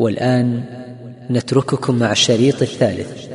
والآن نترككم مع الشريط الثالث.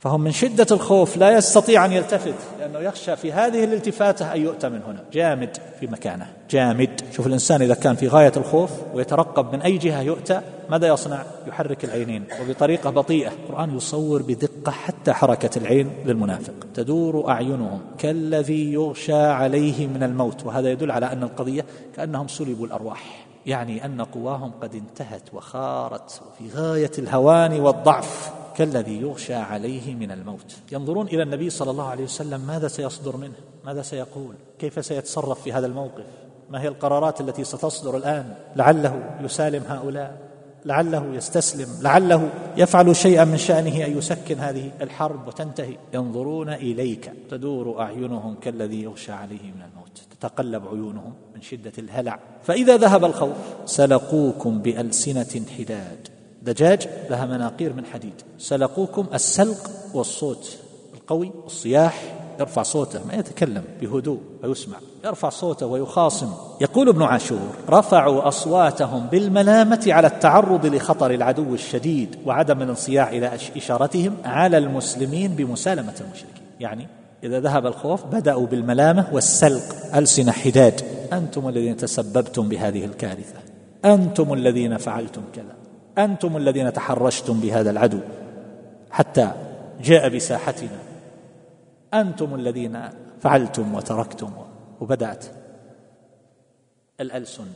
فهم من شدة الخوف لا يستطيع أن يلتفت لأنه يخشى في هذه الالتفاتة أن يؤتى من هنا. جامد في مكانه. جامد. شوف الإنسان إذا كان في غاية الخوف ويترقب من أي جهة يؤتى ماذا يصنع؟ يحرك العينين وبطريقة بطيئة. القرآن يصور بدقة حتى حركة العين للمنافق. تدور أعينهم. كالذي يغشى عليه من الموت. وهذا يدل على أن القضية كأنهم سلبوا الأرواح. يعني أن قواهم قد انتهت وخارت في غاية الهوان والضعف كالذي يغشى عليه من الموت. ينظرون إلى النبي صلى الله عليه وسلم ماذا سيصدر منه؟ ماذا سيقول؟ كيف سيتصرف في هذا الموقف؟ ما هي القرارات التي ستصدر الآن؟ لعله يسالم هؤلاء لعله يستسلم لعله يفعل شيئا من شأنه أن يسكن هذه الحرب وتنتهي. ينظرون إليك تدور أعينهم كالذي يغشى عليه من الموت. تتقلب عيونهم من شدة الهلع. فإذا ذهب الخوف سلقوكم بألسنة حداد. دجاج لها مناقير من حديد. سلقوكم السلق والصوت القوي الصياح يرفع صوته ما يتكلم بهدوء ويسمع. يرفع صوته ويخاصم. يقول ابن عاشور رفعوا أصواتهم بالملامة على التعرض لخطر العدو الشديد وعدم الانصياع إلى إشارتهم على المسلمين بمسالمة المشركين. يعني إذا ذهب الخوف بدأوا بالملامة والسلق ألسنة حداد. أنتم الذين تسببتم بهذه الكارثة. أنتم الذين فعلتم كذا. أنتم الذين تحرشتم بهذا العدو. حتى جاء بساحتنا. أنتم الذين فعلتم وتركتم. وبدأت الألسن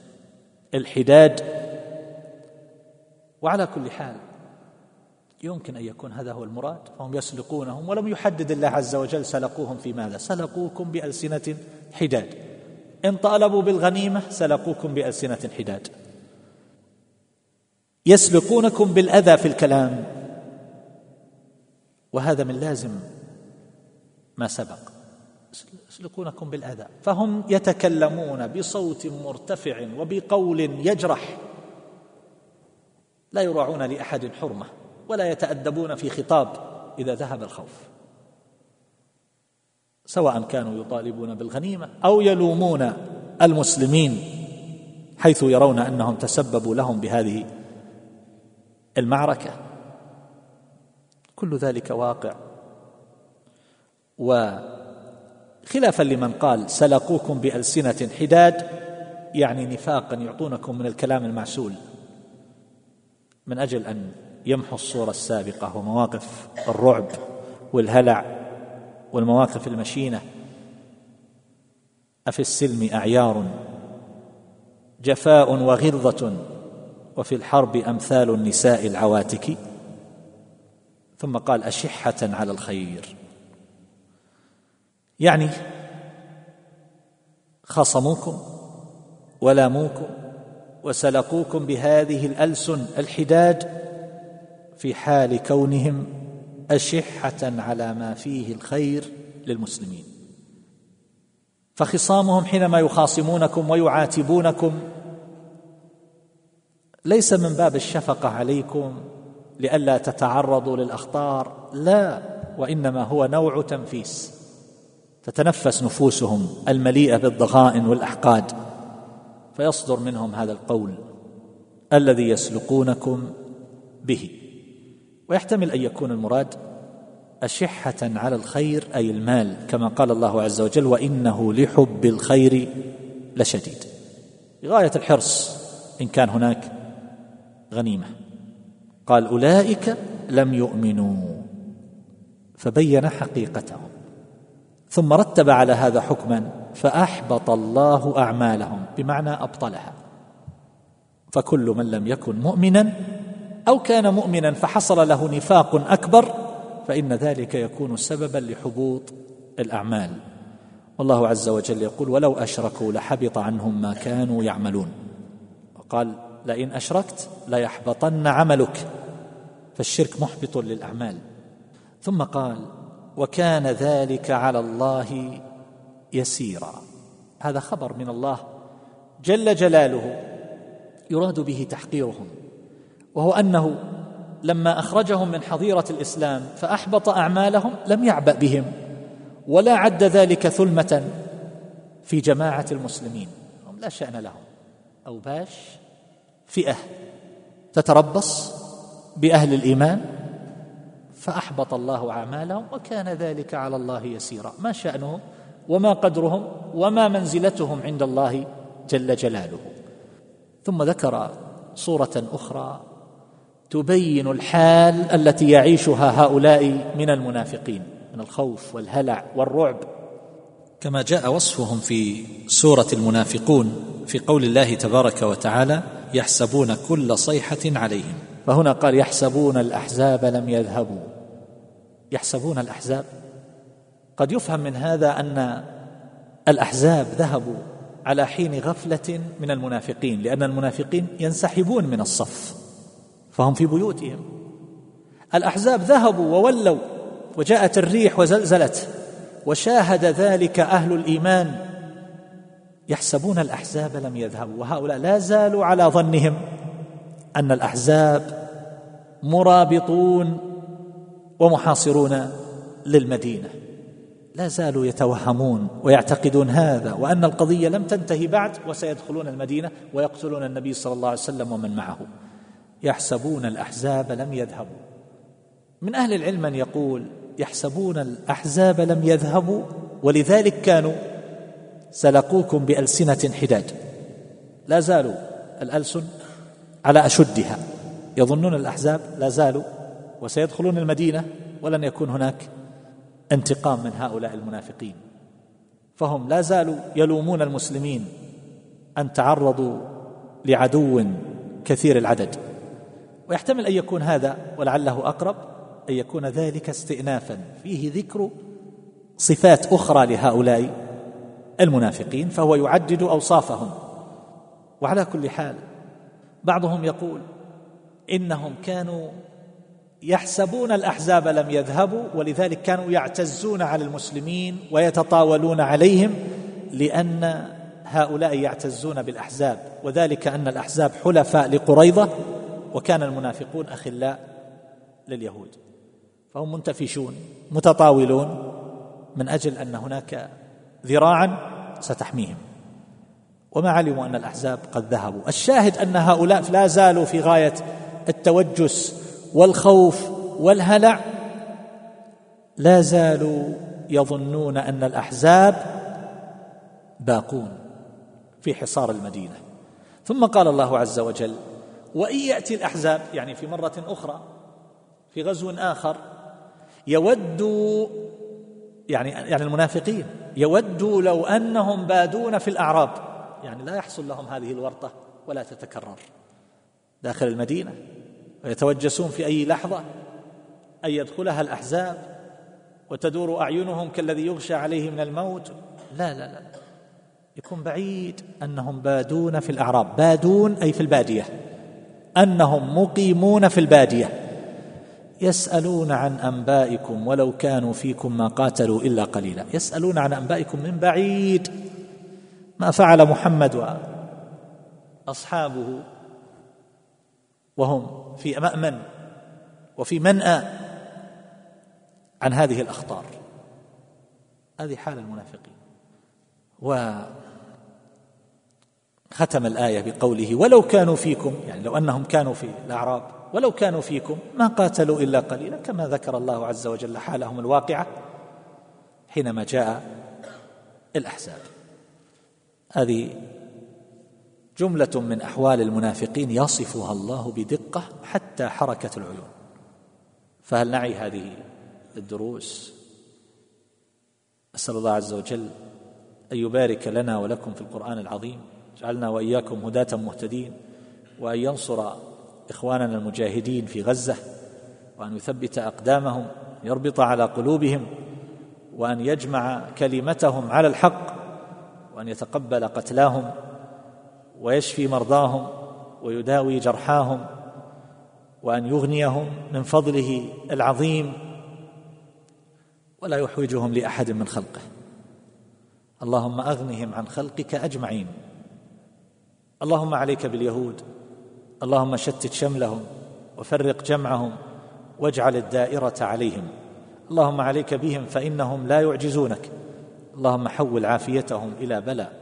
الحداد. وعلى كل حال يمكن أن يكون هذا هو المراد. فهم يسلقونهم ولم يحدد الله عز وجل سلقوهم في ماذا. سلقوكم بألسنة حداد. إن طالبوا بالغنيمة سلقوكم بألسنة حداد. يسلقونكم بالأذى في الكلام. وهذا من لازم ما سبق. يسلقونكم بالأذى. فهم يتكلمون بصوت مرتفع وبقول يجرح. لا يراعون لأحد حرمة. ولا يتأدبون في خطاب إذا ذهب الخوف. سواء كانوا يطالبون بالغنيمة أو يلومون المسلمين حيث يرون أنهم تسببوا لهم بهذه المعركة. كل ذلك واقع. وخلافا لمن قال سلقوكم بألسنة حداد يعني نفاقا يعطونكم من الكلام المعسول. من أجل أن يمحوا الصورة السابقة ومواقف الرعب والهلع والمواقف المشينة. أفي السلم أعيار جفاء وغلظه وفي الحرب أمثال النساء العواتك. ثم قال أشحة على الخير. يعني خصموكم ولاموكم وسلقوكم بهذه الألسن الحداد في حال كونهم أشحة على ما فيه الخير للمسلمين. فخصامهم حينما يخاصمونكم ويعاتبونكم ليس من باب الشفقة عليكم لئلا تتعرضوا للأخطار لا وإنما هو نوع تنفيس. تتنفس نفوسهم المليئة بالضغائن والأحقاد. فيصدر منهم هذا القول الذي يسلقونكم به. ويحتمل أن يكون المراد أشحة على الخير أي المال كما قال الله عز وجل وإنه لحب الخير لشديد. غاية الحرص إن كان هناك غنيمة. قال أولئك لم يؤمنوا. فبين حقيقتهم. ثم رتب على هذا حكما فأحبط الله أعمالهم. بمعنى أبطلها. فكل من لم يكن مؤمنا أو كان مؤمنا فحصل له نفاق أكبر فإن ذلك يكون سببا لحبوط الأعمال. والله عز وجل يقول ولو أشركوا لحبط عنهم ما كانوا يعملون وقال لئن أشركت ليحبطن عملك فالشرك محبط للأعمال. ثم قال وكان ذلك على الله يسيرا هذا خبر من الله جل جلاله يراد به تحقيرهم. وهو أنه لما أخرجهم من حظيرة الإسلام فأحبط أعمالهم لم يعبأ بهم ولا عد ذلك ثلمة في جماعة المسلمين. هم لا شأن لهم. أوباش فئة تتربص بأهل الإيمان فأحبط الله أعمالهم وكان ذلك على الله يسيرا. ما شأنهم وما قدرهم وما منزلتهم عند الله جل جلاله. ثم ذكر صورة أخرى تبين الحال التي يعيشها هؤلاء من المنافقين من الخوف والهلع والرعب. كما جاء وصفهم في سورة المنافقون في قول الله تبارك وتعالى يحسبون كل صيحة عليهم. فهنا قال يحسبون الأحزاب لم يذهبوا. يحسبون الأحزاب. قد يفهم من هذا أن الأحزاب ذهبوا على حين غفلة من المنافقين لأن المنافقين ينسحبون من الصف. فهم في بيوتهم. الأحزاب ذهبوا وولوا وجاءت الريح وزلزلت وشاهد ذلك أهل الإيمان يحسبون الأحزاب لم يذهبوا وهؤلاء لا زالوا على ظنهم أن الأحزاب مرابطون ومحاصرون للمدينة. لا زالوا يتوهمون ويعتقدون هذا وأن القضية لم تنتهي بعد وسيدخلون المدينة ويقتلون النبي صلى الله عليه وسلم ومن معه. يحسبون الأحزاب لم يذهبوا. من أهل العلم من يقول يحسبون الأحزاب لم يذهبوا ولذلك كانوا سلقوكم بألسنة حداد. لا زالوا الألسن على أشدها. يظنون الأحزاب لا زالوا وسيدخلون المدينة ولن يكون هناك انتقام من هؤلاء المنافقين. فهم لا زالوا يلومون المسلمين أن تعرضوا لعدو كثير العدد. ويحتمل أن يكون هذا ولعله أقرب أن يكون ذلك استئنافا. فيه ذكر صفات أخرى لهؤلاء المنافقين فهو يعدد أوصافهم. وعلى كل حال بعضهم يقول إنهم كانوا يحسبون الأحزاب لم يذهبوا ولذلك كانوا يعتزون على المسلمين ويتطاولون عليهم لأن هؤلاء يعتزون بالأحزاب. وذلك أن الأحزاب حلفاء لقريضه وكان المنافقون أخلاء لليهود. فهم منتفشون متطاولون من أجل أن هناك ذراعا ستحميهم. وما علموا أن الأحزاب قد ذهبوا. الشاهد أن هؤلاء لا زالوا في غاية التوجس والخوف والهلع. لا زالوا يظنون أن الأحزاب باقون في حصار المدينة. ثم قال الله عز وجل وإن يأتي الأحزاب يعني في مرة أخرى في غزو آخر يودوا يعني يعني المنافقين يودوا لو أنهم بادون في الأعراب. يعني لا يحصل لهم هذه الورطة ولا تتكرر. داخل المدينة ويتوجسون في أي لحظة أن يدخلها الأحزاب وتدور أعينهم كالذي يغشى عليه من الموت. لا لا لا يكون بعيد أنهم بادون في الأعراب. بادون أي في البادية. أنهم مقيمون في البادية. يسألون عن أنبائكم ولو كانوا فيكم ما قاتلوا إلا قليلا. يسألون عن أنبائكم من بعيد ما فعل محمد وأصحابه وهم في مأمن وفي منأى عن هذه الأخطار. هذه حال المنافقين. وختم الآية بقوله ولو كانوا فيكم يعني لو أنهم كانوا في الأعراب ولو كانوا فيكم ما قاتلوا إلا قليلا كما ذكر الله عز وجل حالهم الواقعة حينما جاء الأحزاب. هذه جملة من أحوال المنافقين يصفها الله بدقة حتى حركة العيون. فهل نعي هذه الدروس؟ أسأل الله عز وجل أن يبارك لنا ولكم في القرآن العظيم. اجعلنا وإياكم هداة مهتدين وأن ينصر إخواننا المجاهدين في غزة وأن يثبت أقدامهم يربط على قلوبهم وأن يجمع كلمتهم على الحق وأن يتقبل قتلاهم ويشفي مرضاهم ويداوي جرحاهم وأن يغنيهم من فضله العظيم ولا يحوجهم لأحد من خلقه. اللهم أغنهم عن خلقك أجمعين. اللهم عليك باليهود اللهم شتت شملهم وفرق جمعهم واجعل الدائرة عليهم اللهم عليك بهم فإنهم لا يعجزونك اللهم حول عافيتهم إلى بلاء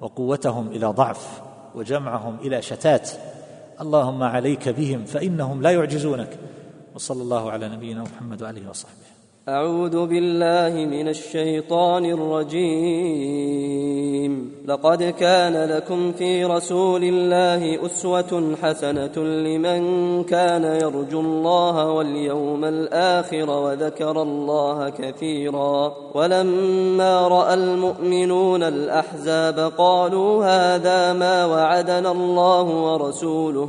وقوتهم إلى ضعف وجمعهم إلى شتات اللهم عليك بهم فإنهم لا يعجزونك وصلى الله على نبينا محمد واله وصحبه. أعوذ بالله من الشيطان الرجيم. لقد كان لكم في رسول الله أسوة حسنة لمن كان يرجو الله واليوم الآخر وذكر الله كثيرا. ولما رأى المؤمنون الأحزاب قالوا هذا ما وعدنا الله ورسوله.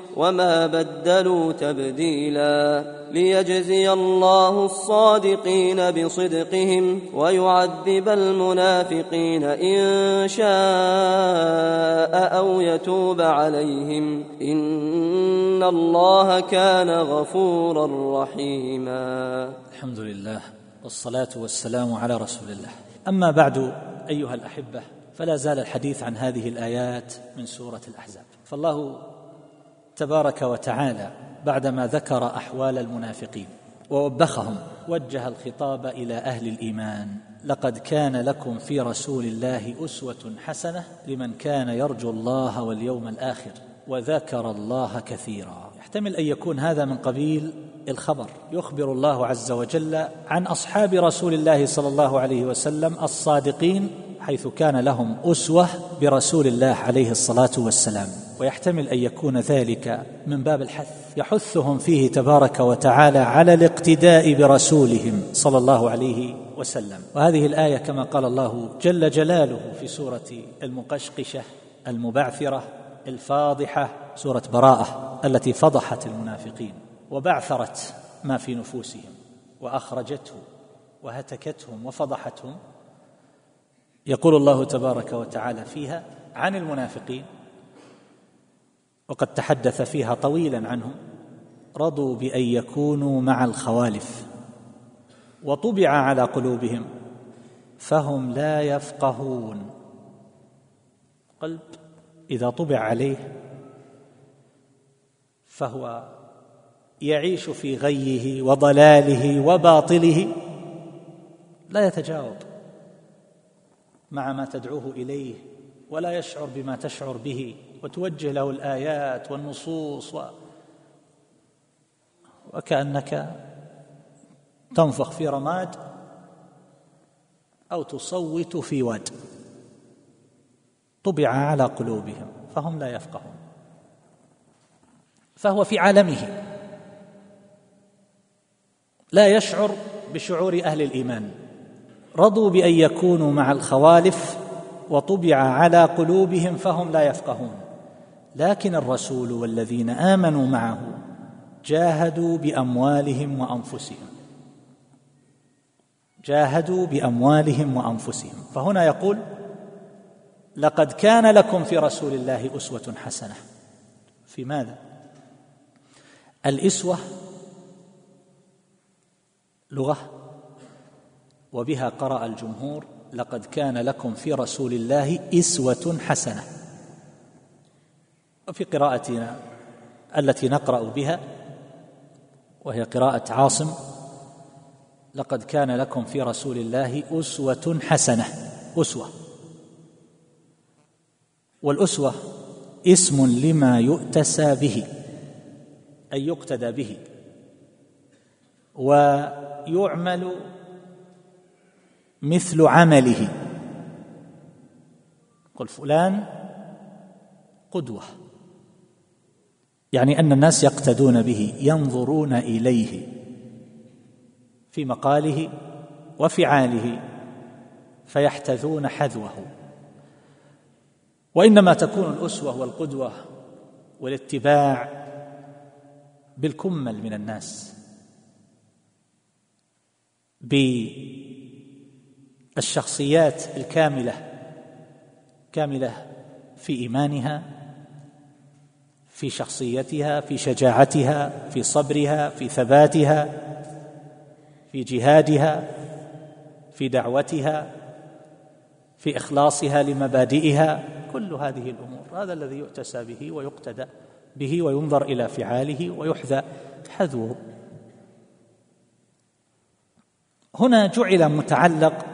وما بدلوا تبديلا ليجزي الله الصادقين بصدقهم ويعذب المنافقين ان شاء أو يتوب عليهم ان الله كان غفورا رحيما. الحمد لله والصلاة والسلام على رسول الله. أما بعد أيها الأحبة فلا زال الحديث عن هذه الآيات من سورة الأحزاب. فالله تبارك وتعالى بعدما ذكر أحوال المنافقين ووبخهم وجه الخطاب إلى أهل الإيمان. لقد كان لكم في رسول الله أسوة حسنة لمن كان يرجو الله واليوم الآخر وذكر الله كثيرا. يحتمل أن يكون هذا من قبيل الخبر. يخبر الله عز وجل عن أصحاب رسول الله صلى الله عليه وسلم الصادقين حيث كان لهم أسوة برسول الله عليه الصلاة والسلام. ويحتمل أن يكون ذلك من باب الحث. يحثهم فيه تبارك وتعالى على الاقتداء برسولهم صلى الله عليه وسلم. وهذه الآية كما قال الله جل جلاله في سورة المقشقشة المبعثرة الفاضحة سورة براءة التي فضحت المنافقين وبعثرت ما في نفوسهم وأخرجته وهتكتهم وفضحتهم. يقول الله تبارك وتعالى فيها عن المنافقين وقد تحدث فيها طويلا عنهم. رضوا بأن يكونوا مع الخوالف. وطبع على قلوبهم. فهم لا يفقهون. قلب إذا طبع عليه فهو يعيش في غيه وضلاله وباطله. لا يتجاوب مع ما تدعوه إليه ولا يشعر بما تشعر به. وتوجه له الآيات والنصوص و وكأنك تنفخ في رماد أو تصوت في واد. طبع على قلوبهم فهم لا يفقهون. فهو في عالمه. لا يشعر بشعور أهل الإيمان. رضوا بأن يكونوا مع الخوالف وطبع على قلوبهم فهم لا يفقهون. لكن الرسول والذين آمنوا معه جاهدوا بأموالهم وأنفسهم. جاهدوا بأموالهم وأنفسهم. فهنا يقول لقد كان لكم في رسول الله أسوة حسنة. في ماذا؟ الإسوة لغة وبها قرأ الجمهور لقد كان لكم في رسول الله إسوة حسنة. وفي قراءتنا التي نقرأ بها وهي قراءة عاصم لقد كان لكم في رسول الله أسوة حسنه أسوة. والأسوة اسم لما يؤتسى به أي يقتدى به. ويعمل مثل عمله. قل فلان قدوة. يعني أن الناس يقتدون به ينظرون إليه في مقاله وفعاله فيحتذون حذوه. وإنما تكون الأسوة والقدوة والاتباع بالكمل من الناس بالشخصيات الكاملة كاملة في إيمانها في شخصيتها في شجاعتها في صبرها في ثباتها في جهادها في دعوتها في إخلاصها لمبادئها كل هذه الأمور. هذا الذي يؤتسى به ويقتدى به وينظر إلى فعاله ويحذى. حذوه هنا جعل متعلق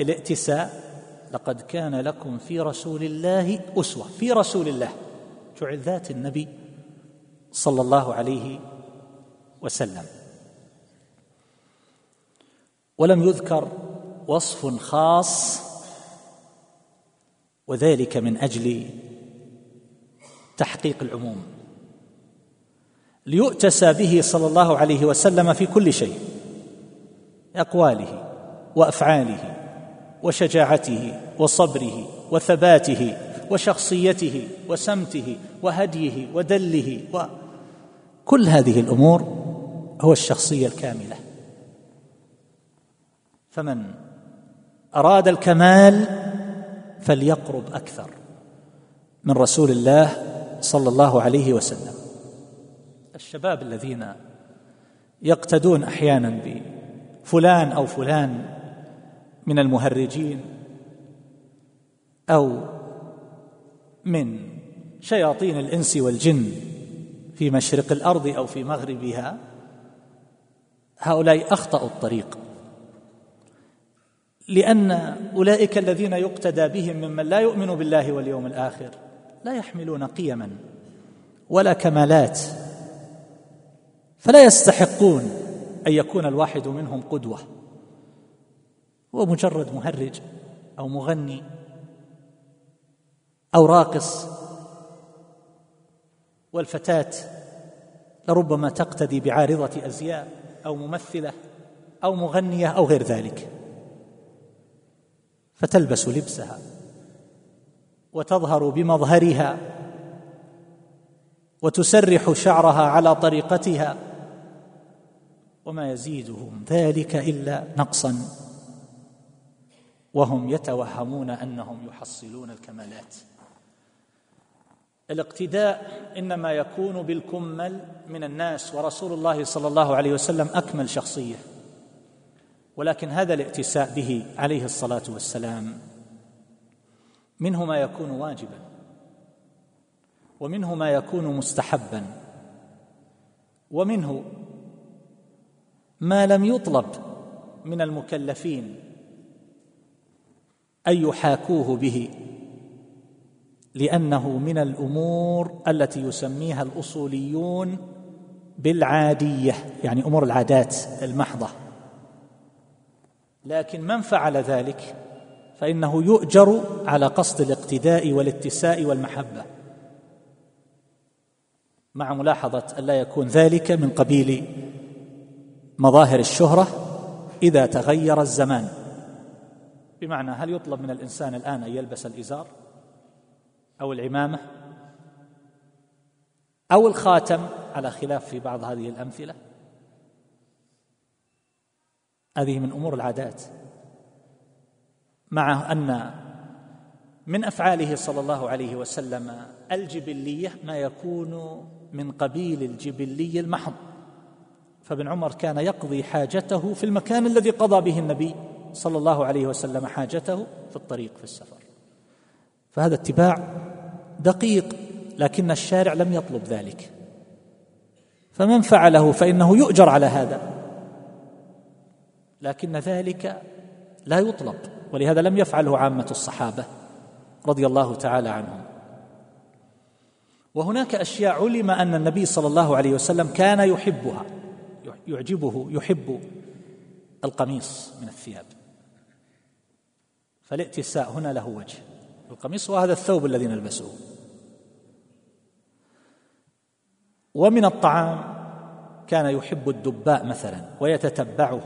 الائتساء. لقد كان لكم في رسول الله أسوة في رسول الله. جعل ذات النبي صلى الله عليه وسلم. ولم يذكر وصف خاص وذلك من أجل تحقيق العموم. ليؤتسى به صلى الله عليه وسلم في كل شيء أقواله وأفعاله وشجاعته وصبره وثباته وشخصيته وسمته وهديه ودله وكل هذه الأمور هو الشخصية الكاملة. فمن أراد الكمال فليقرب أكثر من رسول الله صلى الله عليه وسلم. الشباب الذين يقتدون أحيانا بفلان أو فلان من المهرجين أو من شياطين الإنس والجن في مشرق الأرض أو في مغربها هؤلاء أخطأوا الطريق. لأن أولئك الذين يقتدى بهم ممن لا يؤمن بالله واليوم الآخر لا يحملون قيما ولا كمالات فلا يستحقون أن يكون الواحد منهم قدوة. هو مجرد مهرج أو مغني. أو راقص. والفتاة لربما تقتدي بعارضة أزياء أو ممثلة أو مغنية أو غير ذلك. فتلبس لبسها وتظهر بمظهرها وتسرح شعرها على طريقتها. وما يزيدهم ذلك إلا نقصا. وهم يتوهمون أنهم يحصلون الكمالات. الاقتداء إنما يكون بالكمل من الناس ورسول الله صلى الله عليه وسلم أكمل شخصية. ولكن هذا الائتساء به عليه الصلاة والسلام. منه ما يكون واجبا ومنه ما يكون مستحبا ومنه ما لم يطلب من المكلفين أن يحاكوه به. لأنه من الأمور التي يسميها الأصوليون بالعادية يعني أمور العادات المحضة. لكن من فعل ذلك؟ فإنه يؤجر على قصد الاقتداء والاتساء والمحبة. مع ملاحظة الا يكون ذلك من قبيل مظاهر الشهرة إذا تغير الزمان. بمعنى هل يطلب من الإنسان الآن أن يلبس الإزار؟ أو العمامة أو الخاتم على خلاف في بعض هذه الأمثلة. هذه من أمور العادات. مع أن من أفعاله صلى الله عليه وسلم الجبلية ما يكون من قبيل الجبلي المحض. فابن عمر كان يقضي حاجته في المكان الذي قضى به النبي صلى الله عليه وسلم حاجته في الطريق في السفر. فهذا اتباع دقيق لكن الشارع لم يطلب ذلك. فمن فعله فإنه يؤجر على هذا. لكن ذلك لا يطلب ولهذا لم يفعله عامة الصحابة رضي الله تعالى عنهم. وهناك أشياء علم أن النبي صلى الله عليه وسلم كان يحبها يعجبه يحب القميص من الثياب. فالائتساء هنا له وجه. القميص وهذا الثوب الذي نلبسه. ومن الطعام كان يحب الدباء مثلا ويتتبعه.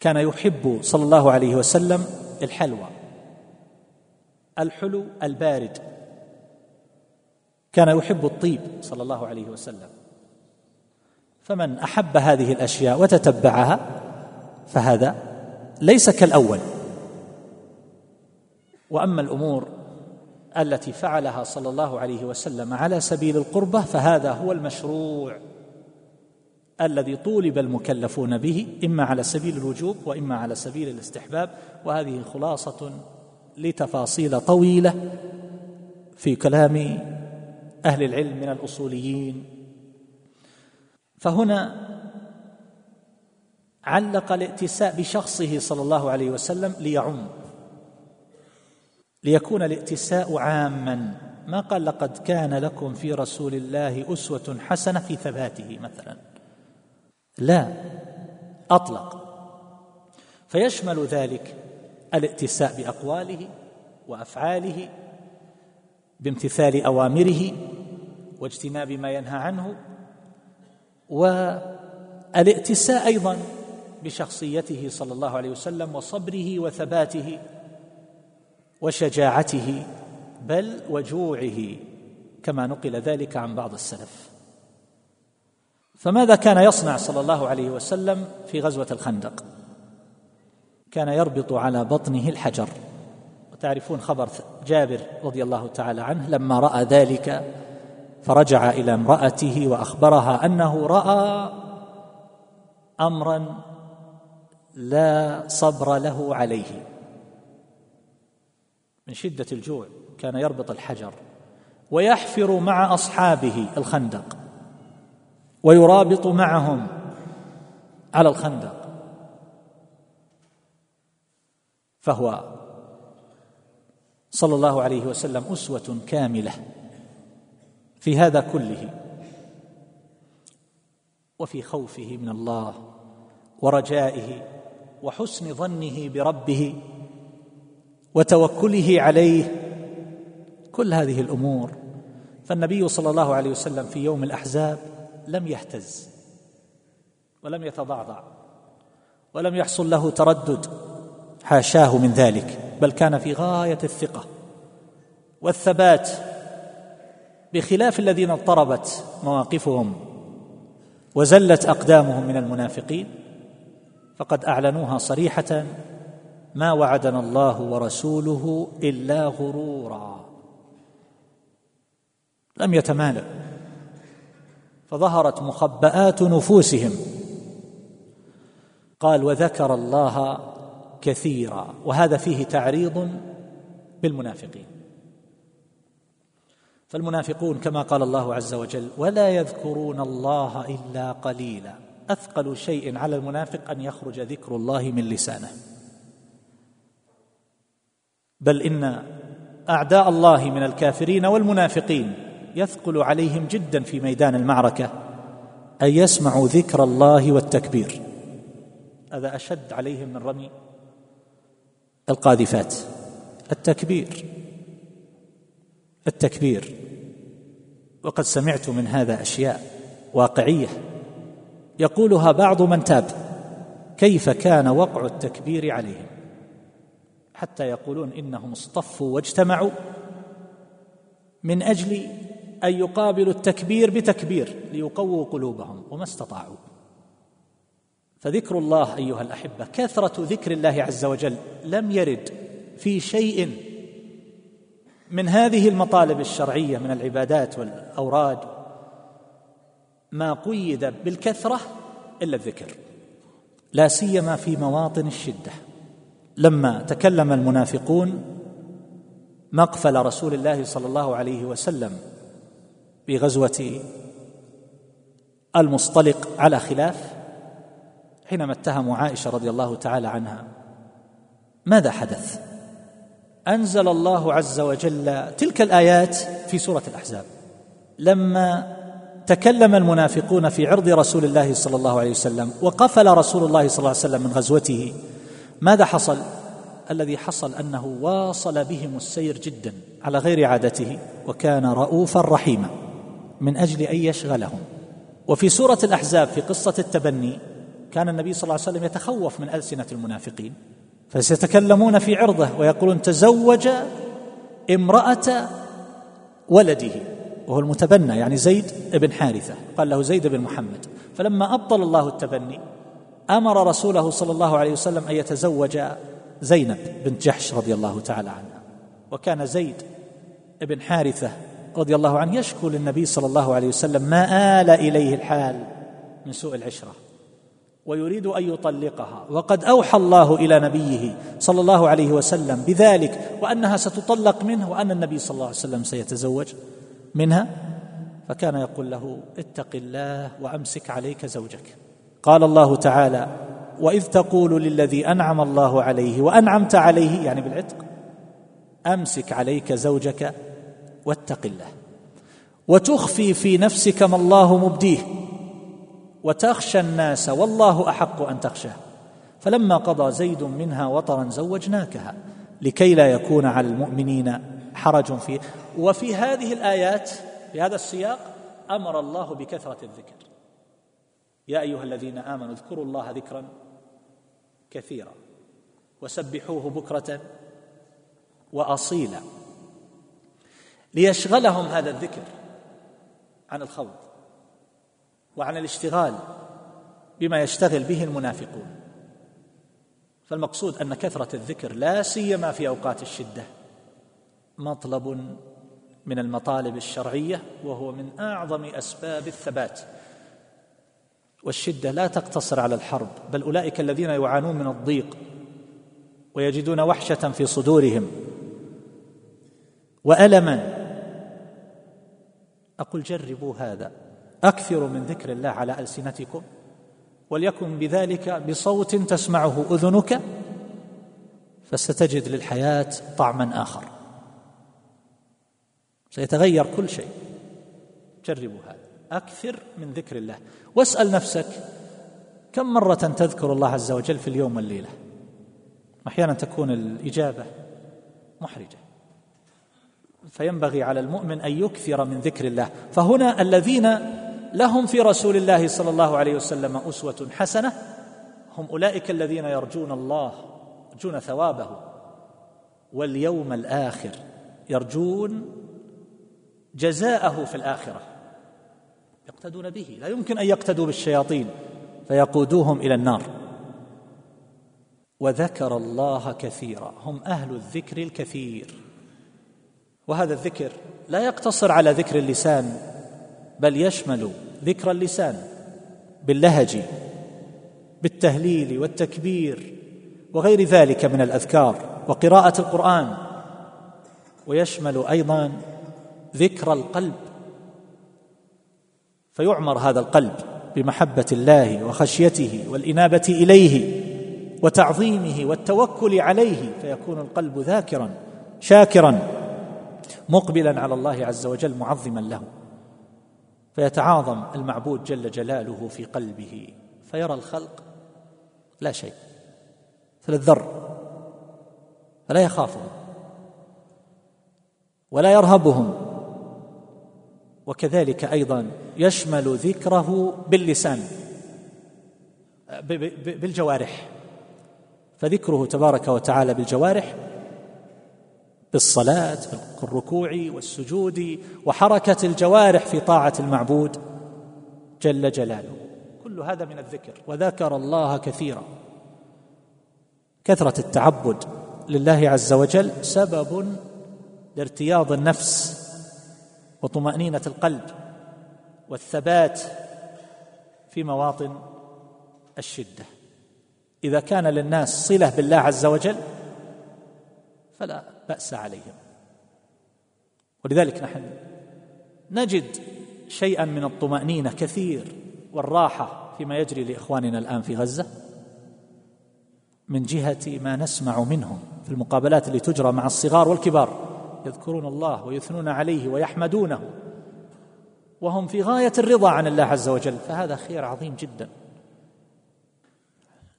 كان يحب صلى الله عليه وسلم الحلوى الحلو البارد. كان يحب الطيب صلى الله عليه وسلم. فمن أحب هذه الأشياء وتتبعها فهذا ليس كالأول. وأما الأمور التي فعلها صلى الله عليه وسلم على سبيل القربة فهذا هو المشروع الذي طولب المكلفون به إما على سبيل الوجوب وإما على سبيل الاستحباب. وهذه خلاصة لتفاصيل طويلة في كلام أهل العلم من الأصوليين. فهنا علق الائتساء بشخصه صلى الله عليه وسلم ليعم. ليكون الائتساء عاما. ما قال لقد كان لكم في رسول الله أسوة حسنة في ثباته مثلا. لا أطلق. فيشمل ذلك الائتساء بأقواله وأفعاله بامتثال أوامره واجتناب ما ينهى عنه والائتساء أيضا بشخصيته صلى الله عليه وسلم وصبره وثباته. وشجاعته بل وجوعه كما نقل ذلك عن بعض السلف. فماذا كان يصنع صلى الله عليه وسلم في غزوة الخندق؟ كان يربط على بطنه الحجر. وتعرفون خبر جابر رضي الله تعالى عنه لما رأى ذلك فرجع إلى امرأته وأخبرها أنه رأى أمرا لا صبر له عليه. من شدة الجوع كان يربط الحجر ويحفر مع أصحابه الخندق ويرابط معهم على الخندق. فهو صلى الله عليه وسلم أسوة كاملة في هذا كله وفي خوفه من الله ورجائه وحسن ظنه بربه. وتوكله عليه كل هذه الأمور. فالنبي صلى الله عليه وسلم في يوم الأحزاب لم يهتز ولم يتضعضع ولم يحصل له تردد حاشاه من ذلك بل كان في غاية الثقة والثبات بخلاف الذين اضطربت مواقفهم وزلت أقدامهم من المنافقين فقد أعلنوها صريحة ما وعدنا الله ورسوله إلا غرورا. لم يتمالأ فظهرت مخبآت نفوسهم. قال وذكر الله كثيرا. وهذا فيه تعريض بالمنافقين. فالمنافقون كما قال الله عز وجل ولا يذكرون الله إلا قليلا. أثقل شيء على المنافق أن يخرج ذكر الله من لسانه. بل إن أعداء الله من الكافرين والمنافقين يثقل عليهم جدا في ميدان المعركة أن يسمعوا ذكر الله والتكبير. هذا أشد عليهم من رمي القاذفات. التكبير التكبير. وقد سمعت من هذا أشياء واقعية. يقولها بعض من تاب كيف كان وقع التكبير عليهم؟ حتى يقولون إنهم اصطفوا واجتمعوا من أجل أن يقابلوا التكبير بتكبير ليقووا قلوبهم وما استطاعوا. فذكر الله أيها الأحبة كثرة ذكر الله عز وجل لم يرد في شيء من هذه المطالب الشرعية من العبادات والأوراد ما قيد بالكثرة إلا الذكر لا سيما في مواطن الشدة. لما تكلم المنافقون مقفل رسول الله صلى الله عليه وسلم في غزوه المصطلق على خلاف حينما اتهموا عائشة رضي الله تعالى عنها ماذا حدث؟ أنزل الله عز وجل تلك الآيات في سورة الأحزاب. لما تكلم المنافقون في عرض رسول الله صلى الله عليه وسلم وقفل رسول الله صلى الله عليه وسلم من غزوته ماذا حصل؟ الذي حصل أنه واصل بهم السير جدا على غير عادته وكان رؤوفا رحيما من أجل أن يشغلهم. وفي سورة الأحزاب في قصة التبني كان النبي صلى الله عليه وسلم يتخوف من ألسنة المنافقين فسيتكلمون في عرضه ويقولون تزوج امرأة ولده وهو المتبنى يعني زيد بن حارثة. قال له زيد بن محمد. فلما أبطل الله التبني أمر رسوله صلى الله عليه وسلم أن يتزوج زينب بنت جحش رضي الله تعالى عنها. وكان زيد بن حارثة رضي الله عنه يشكو للنبي صلى الله عليه وسلم ما آل إليه الحال من سوء العشرة. ويريد أن يطلقها. وقد أوحى الله إلى نبيه صلى الله عليه وسلم بذلك وأنها ستطلق منه وأن النبي صلى الله عليه وسلم سيتزوج منها. فكان يقول له اتق الله وأمسك عليك زوجك. قال الله تعالى وإذ تقول للذي أنعم الله عليه وأنعمت عليه يعني بالعتق أمسك عليك زوجك واتق الله وتخفي في نفسك ما الله مبديه وتخشى الناس والله أحق أن تخشاه فلما قضى زيد منها وطرا زوجناكها لكي لا يكون على المؤمنين حرج فيه وفي هذه الآيات في هذا السياق أمر الله بكثرة الذكر. يا أيها الذين آمنوا اذكروا الله ذكرا كثيرا وسبحوه بكرة وأصيلا ليشغلهم هذا الذكر عن الخوض وعن الاشتغال بما يشتغل به المنافقون. فالمقصود أن كثرة الذكر لا سيما في أوقات الشدة مطلب من المطالب الشرعية وهو من أعظم أسباب الثبات والشدة لا تقتصر على الحرب بل أولئك الذين يعانون من الضيق ويجدون وحشة في صدورهم. وألما أقول جربوا هذا. أكثروا من ذكر الله على ألسنتكم وليكن بذلك بصوت تسمعه أذنك فستجد للحياة طعما آخر. سيتغير كل شيء. جربوا هذا. أكثر من ذكر الله. واسأل نفسك كم مرة تذكر الله عز وجل في اليوم والليلة؟ أحيانا تكون الإجابة محرجة. فينبغي على المؤمن أن يكثر من ذكر الله. فهنا الذين لهم في رسول الله صلى الله عليه وسلم أسوة حسنة هم أولئك الذين يرجون الله يرجون ثوابه. واليوم الآخر يرجون جزاءه في الآخرة. يقتدون به. لا يمكن أن يقتدوا بالشياطين فيقودوهم إلى النار. وذكر الله كثيرا هم أهل الذكر الكثير. وهذا الذكر لا يقتصر على ذكر اللسان بل يشمل ذكر اللسان باللهج بالتهليل والتكبير وغير ذلك من الأذكار وقراءة القرآن. ويشمل أيضا ذكر القلب. فيعمر هذا القلب بمحبة الله وخشيته والإنابة إليه وتعظيمه والتوكل عليه فيكون القلب ذاكرا شاكرا مقبلا على الله عز وجل معظما له. فيتعاظم المعبود جل جلاله في قلبه فيرى الخلق لا شيء مثل الذر فلا يخافهم ولا يرهبهم. وكذلك أيضا يشمل ذكره باللسان بالجوارح. فذكره تبارك وتعالى بالجوارح بالصلاة بالركوع والسجود وحركة الجوارح في طاعة المعبود جل جلاله. كل هذا من الذكر. وذكر الله كثيرا. كثرة التعبد لله عز وجل سبب لارتياض النفس وطمأنينة القلب والثبات في مواطن الشدة. إذا كان للناس صلة بالله عز وجل فلا بأس عليهم. ولذلك نحن نجد شيئا من الطمأنينة كثير والراحة فيما يجري لإخواننا الآن في غزة من جهة ما نسمع منهم في المقابلات اللي تجرى مع الصغار والكبار. يذكرون الله ويثنون عليه ويحمدونه وهم في غاية الرضا عن الله عز وجل فهذا خير عظيم جدا.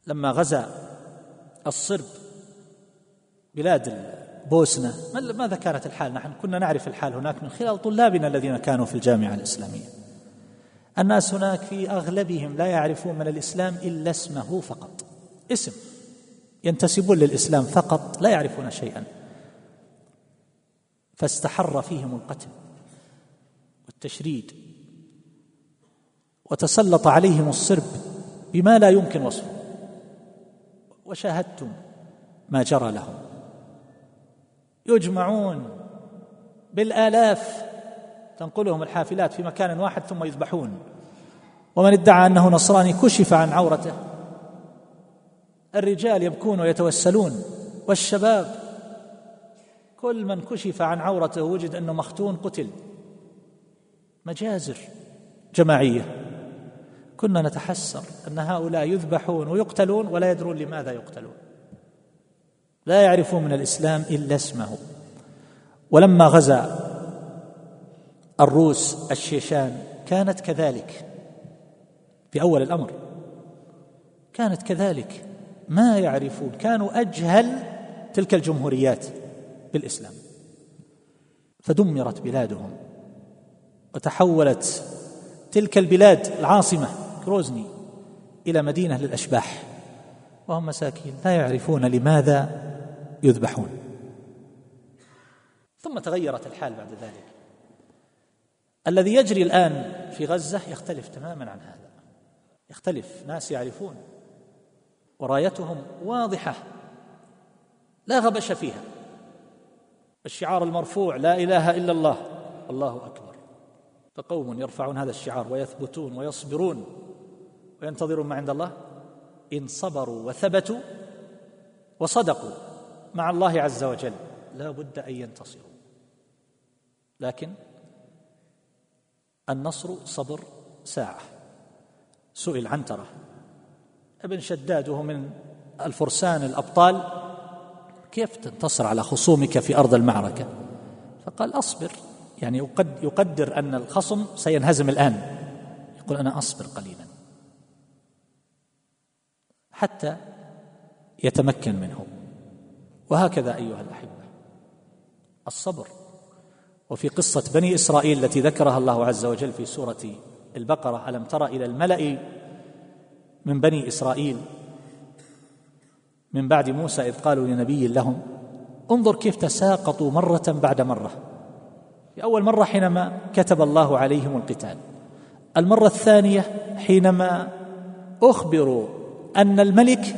لما غزا الصرب بلاد بوسنة ماذا كانت الحال؟ نحن كنا نعرف الحال هناك من خلال طلابنا الذين كانوا في الجامعة الإسلامية. الناس هناك في أغلبهم لا يعرفون من الإسلام إلا اسمه فقط. اسم. ينتسبون للإسلام فقط لا يعرفون شيئا. فاستحر فيهم القتل والتشريد وتسلط عليهم الصرب بما لا يمكن وصفه. وشاهدتم ما جرى لهم. يجمعون بالآلاف تنقلهم الحافلات في مكان واحد ثم يذبحون. ومن ادعى أنه نصراني كشف عن عورته. الرجال يبكون ويتوسلون والشباب كل من كشف عن عورته وجد أنه مختون قتل. مجازر جماعية. كنا نتحسر أن هؤلاء يذبحون ويقتلون ولا يدرون لماذا يقتلون. لا يعرفون من الإسلام إلا اسمه. ولما غزا الروس الشيشان كانت كذلك في أول الأمر. كانت كذلك. ما يعرفون. كانوا أجهل تلك الجمهوريات. بالإسلام. فدمرت بلادهم. وتحولت تلك البلاد العاصمة كروزني إلى مدينة للأشباح. وهم مساكين. لا يعرفون لماذا يذبحون. ثم تغيرت الحال بعد ذلك. الذي يجري الآن في غزة يختلف تماما عن هذا. يختلف. ناس يعرفون. ورايتهم واضحة. لا غبش فيها. الشعار المرفوع لا إله إلا الله. الله أكبر. فقوم يرفعون هذا الشعار ويثبتون ويصبرون. وينتظرون ما عند الله؟ إن صبروا وثبتوا وصدقوا مع الله عز وجل. لا بد أن ينتصروا. لكن النصر صبر ساعة. سئل عنترة. ابن شداد وهو من الفرسان الأبطال كيف تنتصر على خصومك في أرض المعركة؟ فقال أصبر. يعني يقدر أن الخصم سينهزم الآن. يقول أنا أصبر قليلا. حتى يتمكن منه. وهكذا أيها الأحبة. الصبر. وفي قصة بني إسرائيل التي ذكرها الله عز وجل في سورة البقرة ألم تر إلى الملأ من بني إسرائيل من بعد موسى إذ قالوا لنبي لهم انظر كيف تساقطوا مرة بعد مرة. في أول مرة حينما كتب الله عليهم القتال. المرة الثانية حينما أخبروا أن الملك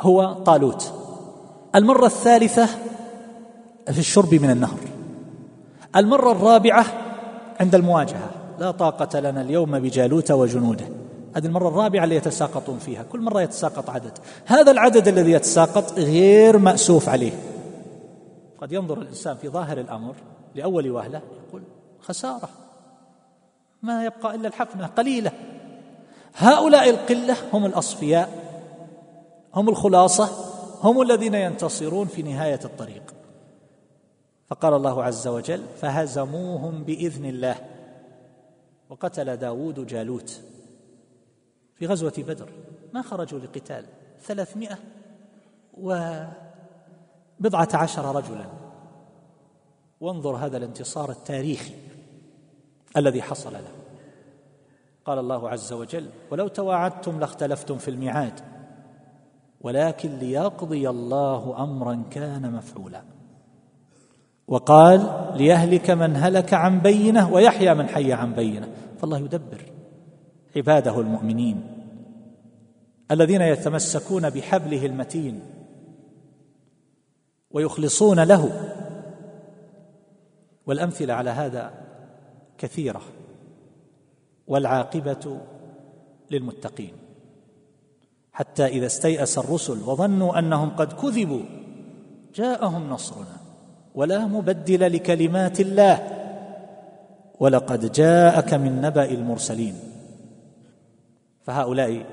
هو طالوت. المرة الثالثة في الشرب من النهر. المرة الرابعة عند المواجهة. لا طاقة لنا اليوم بجالوت وجنوده. هذه المرة الرابعة اللي يتساقطون فيها. كل مرة يتساقط عدد. هذا العدد الذي يتساقط غير مأسوف عليه. قد ينظر الإنسان في ظاهر الأمر لأول وهلة يقول خسارة. ما يبقى إلا الحفنة قليلة. هؤلاء القلة هم الأصفياء هم الخلاصة هم الذين ينتصرون في نهاية الطريق. فقال الله عز وجل فهزموهم بإذن الله. وقتل داود جالوت. في غزوة بدر ما خرجوا لقتال ثلاثمائة وبضعة عشر رجلا. وانظر هذا الانتصار التاريخي الذي حصل له. قال الله عز وجل ولو تواعدتم لاختلفتم في الميعاد ولكن ليقضي الله امرا كان مفعولا. وقال ليهلك من هلك عن بينة ويحيى من حي عن بينة. فالله يدبر. عباده المؤمنين الذين يتمسكون بحبله المتين ويخلصون له والأمثلة على هذا كثيرة والعاقبة للمتقين حتى إذا استيأس الرسل وظنوا أنهم قد كذبوا جاءهم نصرنا ولا مبدل لكلمات الله ولقد جاءك من نبأ المرسلين فهؤلاء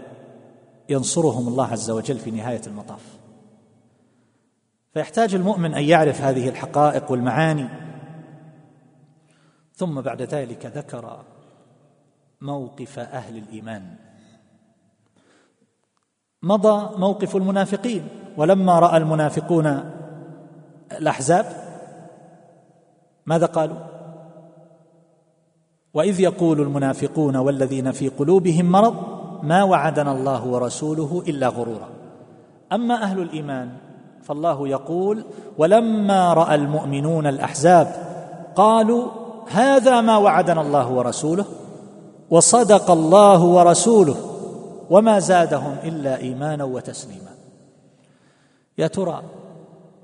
ينصرهم الله عز وجل في نهاية المطاف. فيحتاج المؤمن أن يعرف هذه الحقائق والمعاني. ثم بعد ذلك ذكر موقف أهل الإيمان. مضى موقف المنافقين ولما رأى المنافقون الأحزاب ماذا قالوا؟ وإذ يقول المنافقون والذين في قلوبهم مرض ما وعدنا الله ورسوله إلا غرورا. أما أهل الإيمان فالله يقول ولما رأى المؤمنون الأحزاب قالوا هذا ما وعدنا الله ورسوله وصدق الله ورسوله وما زادهم إلا إيمانا وتسليما. يا ترى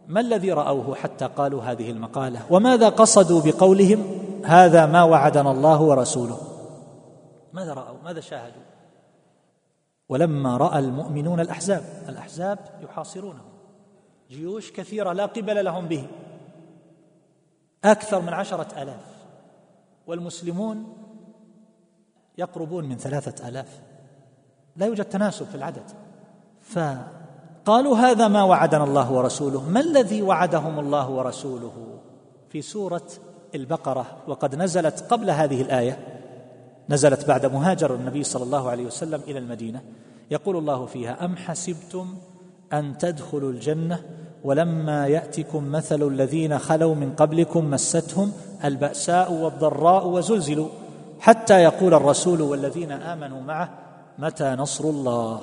ما الذي رأوه حتى قالوا هذه المقالة؟ وماذا قصدوا بقولهم؟ هذا ما وعدنا الله ورسوله. ماذا رأوا؟ ماذا شاهدوا؟ ولما رأى المؤمنون الأحزاب الأحزاب يحاصرونهم. جيوش كثيرة لا قبل لهم به. أكثر من عشرة آلاف. والمسلمون يقربون من ثلاثة آلاف. لا يوجد تناسب في العدد. فقالوا هذا ما وعدنا الله ورسوله. ما الذي وعدهم الله ورسوله؟ في سورة البقرة. وقد نزلت قبل هذه الآية. نزلت بعد مهاجر النبي صلى الله عليه وسلم إلى المدينة. يقول الله فيها أم حسبتم أن تدخلوا الجنة ولما يأتكم مثل الذين خلوا من قبلكم مستهم البأساء والضراء وزلزلوا. حتى يقول الرسول والذين آمنوا معه متى نصر الله؟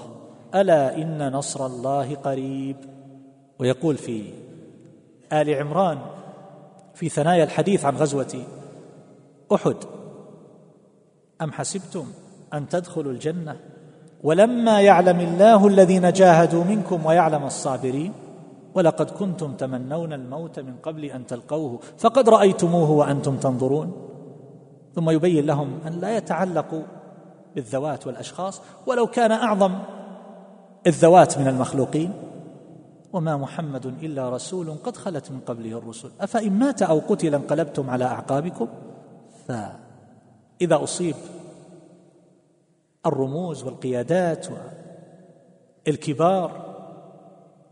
ألا إن نصر الله قريب. ويقول في آل عمران في ثنايا الحديث عن غزوة أحد أم حسبتم أن تدخلوا الجنة؟ ولما يعلم الله الذين جاهدوا منكم ويعلم الصابرين ولقد كنتم تمنون الموت من قبل أن تلقوه فقد رأيتموه وأنتم تنظرون. ثم يبين لهم أن لا يتعلقوا بالذوات والأشخاص ولو كان أعظم الذوات من المخلوقين. وما محمد إلا رسول قد خلت من قبله الرسل. أفإن مات أو قتل انقلبتم على أعقابكم؟ فاذا أصيب الرموز والقيادات والكبار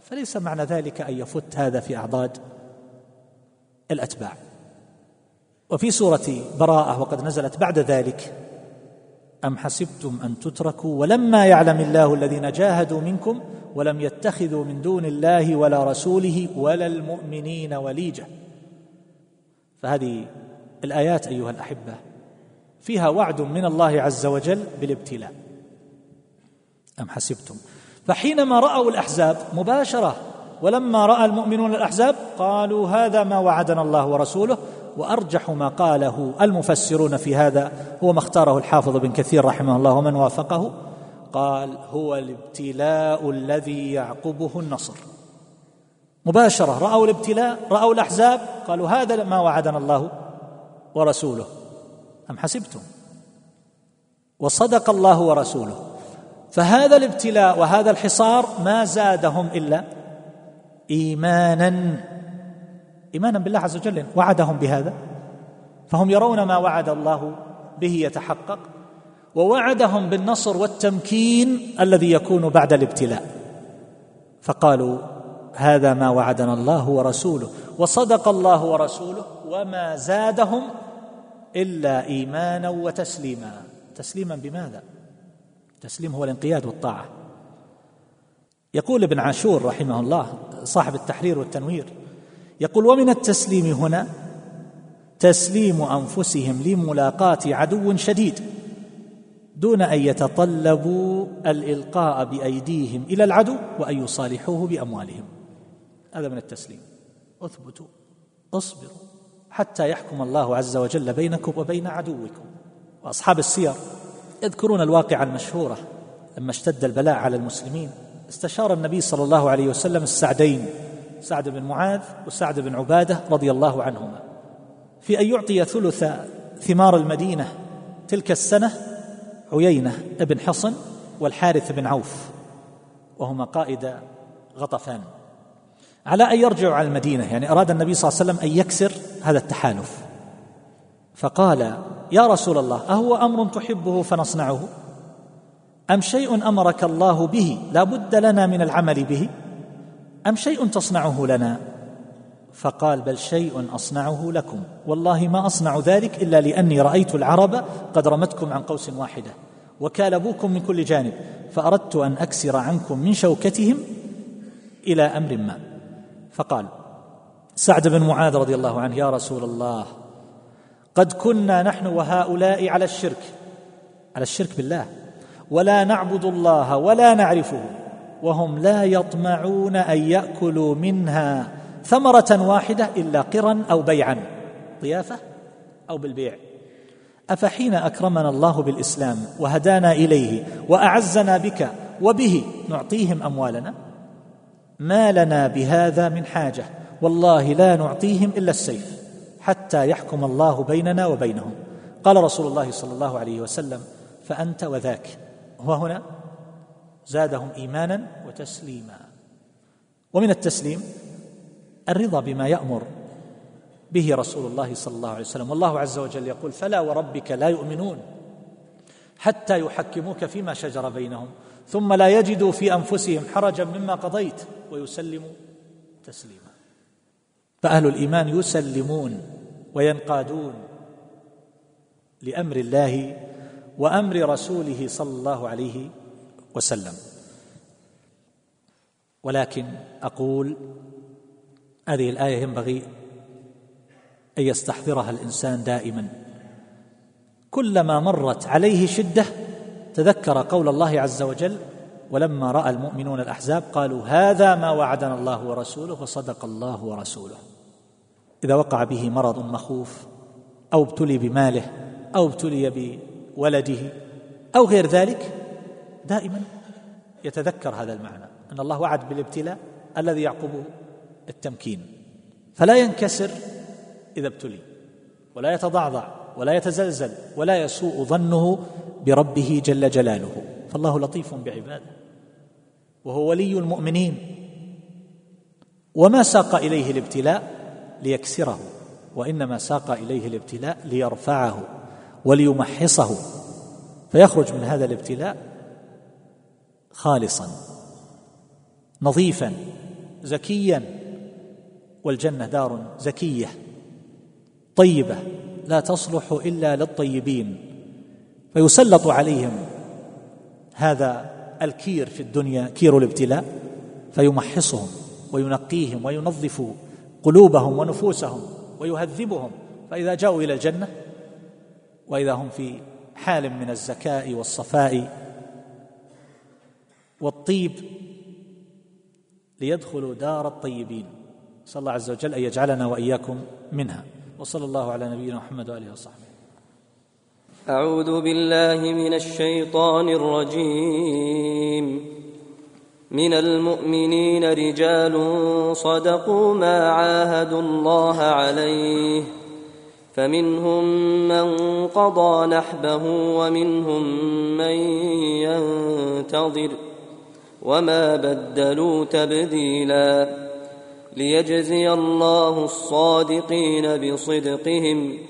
فليس معنى ذلك أن يفت هذا في أعضاد الأتباع. وفي سورة براءة وقد نزلت بعد ذلك أم حسبتم أن تتركوا ولما يعلم الله الذين جاهدوا منكم ولم يتخذوا من دون الله ولا رسوله ولا المؤمنين وليجة؟ فهذه الآيات أيها الأحبة فيها وعد من الله عز وجل بالابتلاء. أم حسبتم؟ فحينما رأوا الأحزاب مباشرة ولما رأى المؤمنون الأحزاب قالوا هذا ما وعدنا الله ورسوله وأرجح ما قاله المفسرون في هذا هو ما اختاره الحافظ بن كثير رحمه الله ومن وافقه. قال هو الابتلاء الذي يعقبه النصر. مباشرة رأوا الابتلاء رأوا الأحزاب قالوا هذا ما وعدنا الله ورسوله. أم حسبتم؟ وصدق الله ورسوله. فهذا الابتلاء وهذا الحصار ما زادهم إلا ايمانا. ايمانا بالله عز وجل. وعدهم بهذا. فهم يرون ما وعد الله به يتحقق. ووعدهم بالنصر والتمكين الذي يكون بعد الابتلاء. فقالوا هذا ما وعدنا الله ورسوله. وصدق الله ورسوله وما زادهم إلا إيمانا وتسليما. تسليما بماذا؟ تسليم هو الانقياد والطاعة. يقول ابن عاشور رحمه الله صاحب التحرير والتنوير يقول ومن التسليم هنا تسليم أنفسهم لملاقاة عدو شديد دون أن يتطلبوا الإلقاء بأيديهم إلى العدو وأن يصالحوه بأموالهم. هذا من التسليم. اثبتوا اصبروا. حتى يحكم الله عز وجل بينكم وبين عدوكم. وأصحاب السير يذكرون الواقعة المشهورة. لما اشتد البلاء على المسلمين استشار النبي صلى الله عليه وسلم السعدين سعد بن معاذ وسعد بن عبادة رضي الله عنهما. في أن يعطي ثلث ثمار المدينة تلك السنة عيينة بن حصن والحارث بن عوف وهما قائد غطفان. على أن يرجعوا على المدينة. يعني أراد النبي صلى الله عليه وسلم أن يكسر هذا التحالف. فقال يا رسول الله أهو أمر تحبه فنصنعه؟ أم شيء أمرك الله به لا بد لنا من العمل به؟ أم شيء تصنعه لنا؟ فقال بل شيء أصنعه لكم. والله ما أصنع ذلك إلا لأني رأيت العرب قد رمتكم عن قوس واحدة وكالبوكم من كل جانب فأردت أن أكسر عنكم من شوكتهم إلى أمر ما. فقال سعد بن معاذ رضي الله عنه يا رسول الله قد كنا نحن وهؤلاء على الشرك على الشرك بالله ولا نعبد الله ولا نعرفه وهم لا يطمعون أن يأكلوا منها ثمرة واحدة إلا قرا أو بيعا ضيافة أو بالبيع. أفحين أكرمنا الله بالإسلام وهدانا إليه وأعزنا بك وبه نعطيهم أموالنا؟ ما لنا بهذا من حاجة. والله لا نعطيهم إلا السيف حتى يحكم الله بيننا وبينهم. قال رسول الله صلى الله عليه وسلم فأنت وذاك. وهنا زادهم إيمانا وتسليما. ومن التسليم الرضا بما يأمر به رسول الله صلى الله عليه وسلم. والله عز وجل يقول فلا وربك لا يؤمنون حتى يحكموك فيما شجر بينهم. ثم لا يجدوا في أنفسهم حرجا مما قضيت ويسلموا تسليما. فأهل الإيمان يسلمون وينقادون لأمر الله وأمر رسوله صلى الله عليه وسلم. ولكن أقول هذه الآية ينبغي أن يستحضرها الإنسان دائما. كلما مرت عليه شدة تذكر قول الله عز وجل ولما رأى المؤمنون الأحزاب قالوا هذا ما وعدنا الله ورسوله وصدق الله ورسوله. إذا وقع به مرض مخوف أو ابتلي بماله أو ابتلي بولده أو غير ذلك دائما يتذكر هذا المعنى أن الله وعد بالابتلاء الذي يعقبه التمكين. فلا ينكسر إذا ابتلي ولا يتضعضع ولا يتزلزل ولا يسوء ظنه بربه جل جلاله. فالله لطيف بعباده. وهو ولي المؤمنين. وما ساق إليه الابتلاء ليكسره. وإنما ساق إليه الابتلاء ليرفعه وليمحصه. فيخرج من هذا الابتلاء خالصا نظيفا زكيا. والجنة دار زكية طيبة لا تصلح إلا للطيبين. فيسلط عليهم. هذا الكير في الدنيا كير الابتلاء. فيمحصهم وينقيهم وينظف قلوبهم ونفوسهم ويهذبهم. فإذا جاءوا إلى الجنة وإذا هم في حال من الزكاء والصفاء والطيب ليدخلوا دار الطيبين. نسأل الله عز وجل أن يجعلنا وإياكم منها. وصلى الله على نبينا محمد وآله وصحبه. أعوذ بالله من الشيطان الرجيم. من المؤمنين رجال صدقوا ما عاهدوا الله عليه. فمنهم من قضى نحبه ومنهم من ينتظر. وما بدلوا تبديلا. ليجزي الله الصادقين بصدقهم.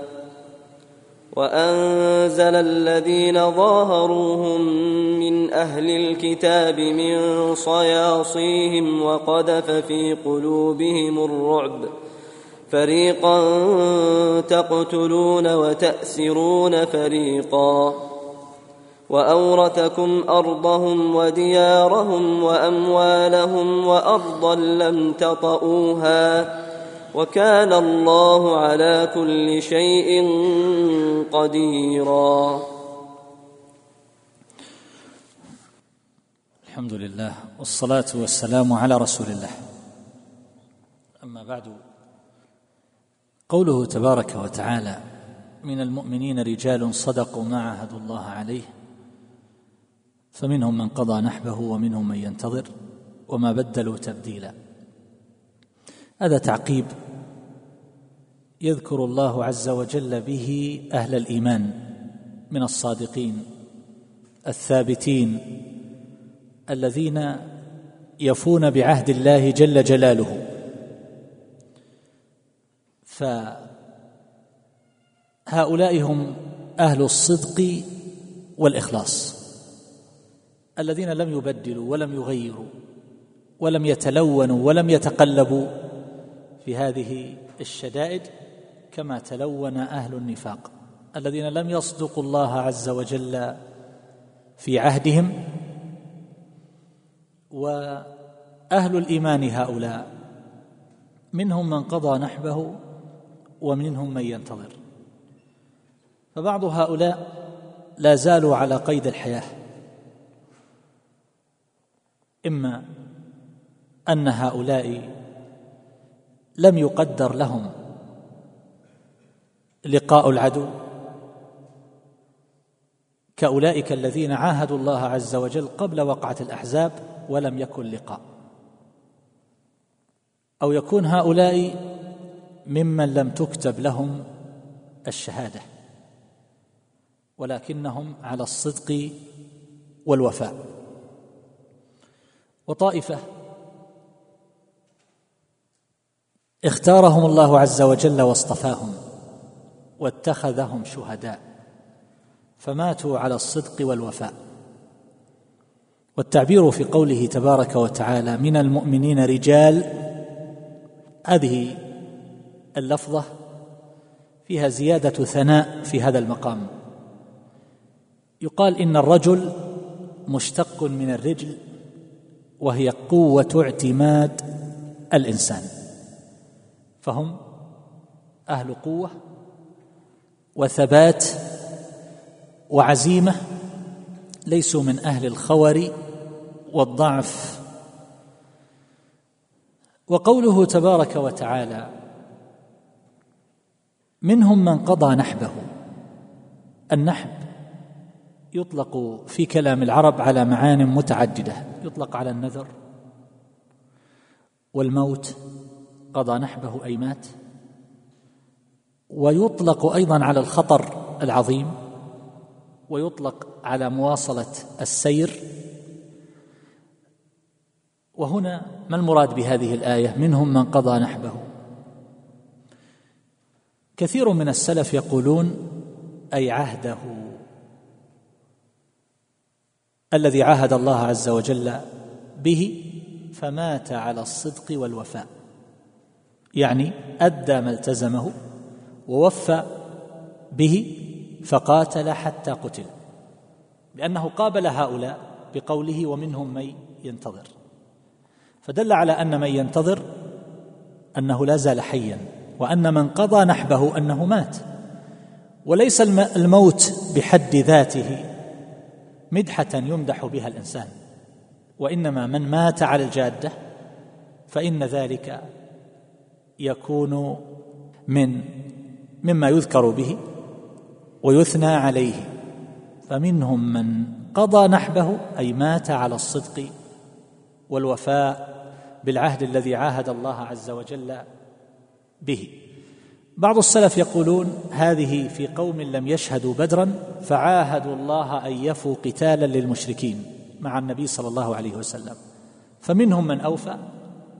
وأنزل الذين ظاهروهم من أهل الكتاب من صياصيهم وقذف في قلوبهم الرعب. فريقا تقتلون وتأسرون فريقا. وأورثكم أرضهم وديارهم وأموالهم وأرضا لم تطئوها. وكان الله على كل شيء قديرا. الحمد لله والصلاة والسلام على رسول الله. أما بعد قوله تبارك وتعالى من المؤمنين رجال صدقوا ما عاهدوا الله عليه فمنهم من قضى نحبه ومنهم من ينتظر وما بدلوا تبديلا. هذا تعقيب يذكر الله عز وجل به أهل الإيمان من الصادقين الثابتين الذين يفون بعهد الله جل جلاله. فهؤلاء هم أهل الصدق والإخلاص الذين لم يبدلوا ولم يغيروا ولم يتلونوا ولم يتقلبوا في هذه الشدائد كما تلون أهل النفاق الذين لم يصدقوا الله عز وجل في عهدهم وأهل الإيمان هؤلاء منهم من قضى نحبه ومنهم من ينتظر. فبعض هؤلاء لا زالوا على قيد الحياة إما أن هؤلاء لم يقدر لهم. لقاء العدو. كأولئك الذين عاهدوا الله عز وجل قبل وقعة الأحزاب ولم يكن لقاء. أو يكون هؤلاء ممن لم تكتب لهم الشهادة. ولكنهم على الصدق والوفاء. وطائفة اختارهم الله عز وجل واصطفاهم واتخذهم شهداء فماتوا على الصدق والوفاء. والتعبير في قوله تبارك وتعالى من المؤمنين رجال هذه اللفظة فيها زيادة ثناء في هذا المقام. يقال إن الرجل مشتق من الرجل وهي قوة اعتماد الإنسان. فهم أهل قوة وثبات وعزيمة ليسوا من أهل الخور والضعف. وقوله تبارك وتعالى منهم من قضى نحبه. النحب يطلق في كلام العرب على معان متعددة يطلق على النذر والموت قضى نحبه أي مات. ويطلق أيضا على الخطر العظيم ويطلق على مواصلة السير. وهنا ما المراد بهذه الآية؟ منهم من قضى نحبه. كثير من السلف يقولون أي عهده. الذي عاهد الله عز وجل به فمات على الصدق والوفاء. يعني أدى ما التزمه ووفى به فقاتل حتى قتل لأنه قابل هؤلاء بقوله ومنهم من ينتظر. فدل على أن من ينتظر أنه لا زال حيا وأن من قضى نحبه أنه مات. وليس الموت بحد ذاته مدحة يمدح بها الإنسان وإنما من مات على الجادة فإن ذلك يكون من مما يذكر به ويثنى عليه. فمنهم من قضى نحبه أي مات على الصدق والوفاء بالعهد الذي عاهد الله عز وجل به. بعض السلف يقولون هذه في قوم لم يشهدوا بدرا فعاهدوا الله أن يفوا قتالا للمشركين مع النبي صلى الله عليه وسلم. فمنهم من أوفى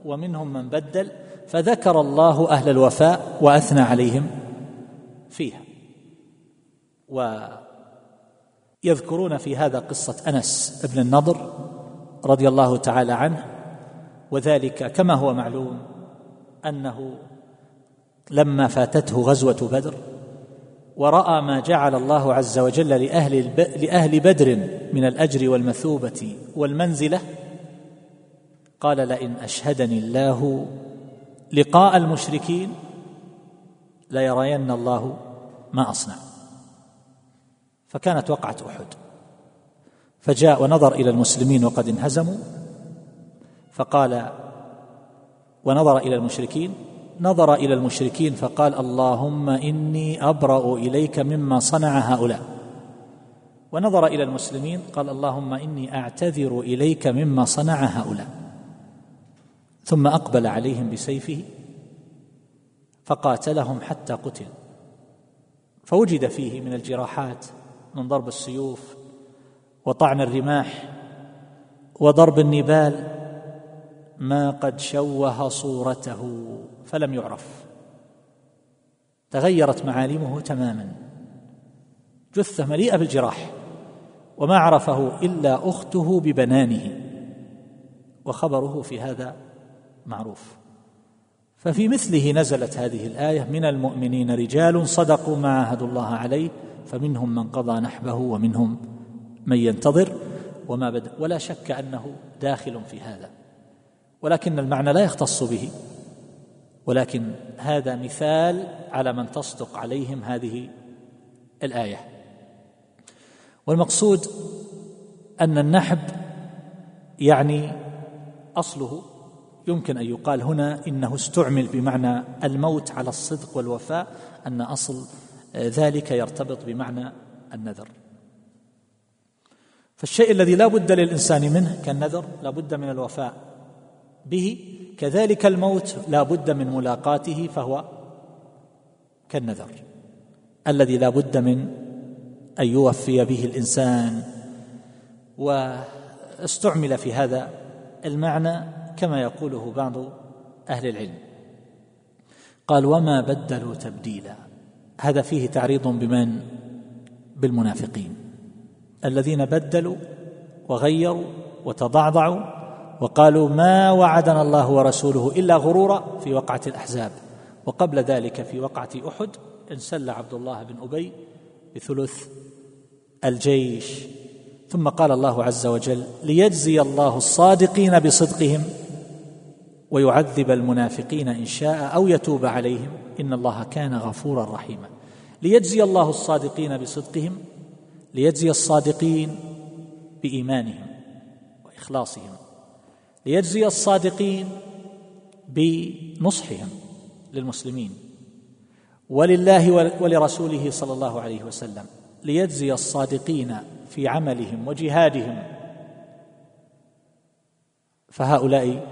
ومنهم من بدل فذكر الله أهل الوفاء وأثنى عليهم فيها. ويذكرون في هذا قصة أنس بن النضر رضي الله تعالى عنه وذلك كما هو معلوم أنه لما فاتته غزوة بدر ورأى ما جعل الله عز وجل لأهل لأهل بدر من الأجر والمثوبة والمنزلة قال لئن أشهدني الله لقاء المشركين ليرين الله ما أصنع. فكانت وقعة أحد. فجاء ونظر إلى المسلمين وقد انهزموا. فقال ونظر إلى المشركين. نظر إلى المشركين فقال اللهم إني أبرأ إليك مما صنع هؤلاء. ونظر إلى المسلمين قال اللهم إني أعتذر إليك مما صنع هؤلاء. ثم أقبل عليهم بسيفه فقاتلهم حتى قتل. فوجد فيه من الجراحات من ضرب السيوف وطعن الرماح وضرب النبال ما قد شوه صورته فلم يعرف. تغيرت معالمه تماما. جثة مليئة بالجراح وما عرفه إلا أخته ببنانه. وخبره في هذا معروف. ففي مثله نزلت هذه الآية من المؤمنين رجال صدقوا ما عاهدوا الله عليه فمنهم من قضى نحبه ومنهم من ينتظر وما بدا ولا شك أنه داخل في هذا. ولكن المعنى لا يختص به. ولكن هذا مثال على من تصدق عليهم هذه الآية. والمقصود أن النحب يعني أصله يمكن أن يقال هنا إنه استعمل بمعنى الموت على الصدق والوفاء أن أصل ذلك يرتبط بمعنى النذر. فالشيء الذي لا بد للإنسان منه كالنذر لا بد من الوفاء به كذلك الموت لا بد من ملاقاته فهو كالنذر. الذي لا بد من أن يوفي به الإنسان. واستعمل في هذا المعنى كما يقوله بعض أهل العلم. قال وما بدلوا تبديلا. هذا فيه تعريض بمن؟ بالمنافقين. الذين بدلوا وغيروا وتضعضعوا وقالوا ما وعدنا الله ورسوله إلا غرورا في وقعة الأحزاب. وقبل ذلك في وقعة أحد انسل عبد الله بن أبي بثلث الجيش. ثم قال الله عز وجل ليجزي الله الصادقين بصدقهم ويعذب المنافقين إن شاء أو يتوب عليهم إن الله كان غفورا رحيما. ليجزي الله الصادقين بصدقهم ليجزي الصادقين بإيمانهم وإخلاصهم ليجزي الصادقين بنصحهم للمسلمين ولله ولرسوله صلى الله عليه وسلم ليجزي الصادقين في عملهم وجهادهم. فهؤلاء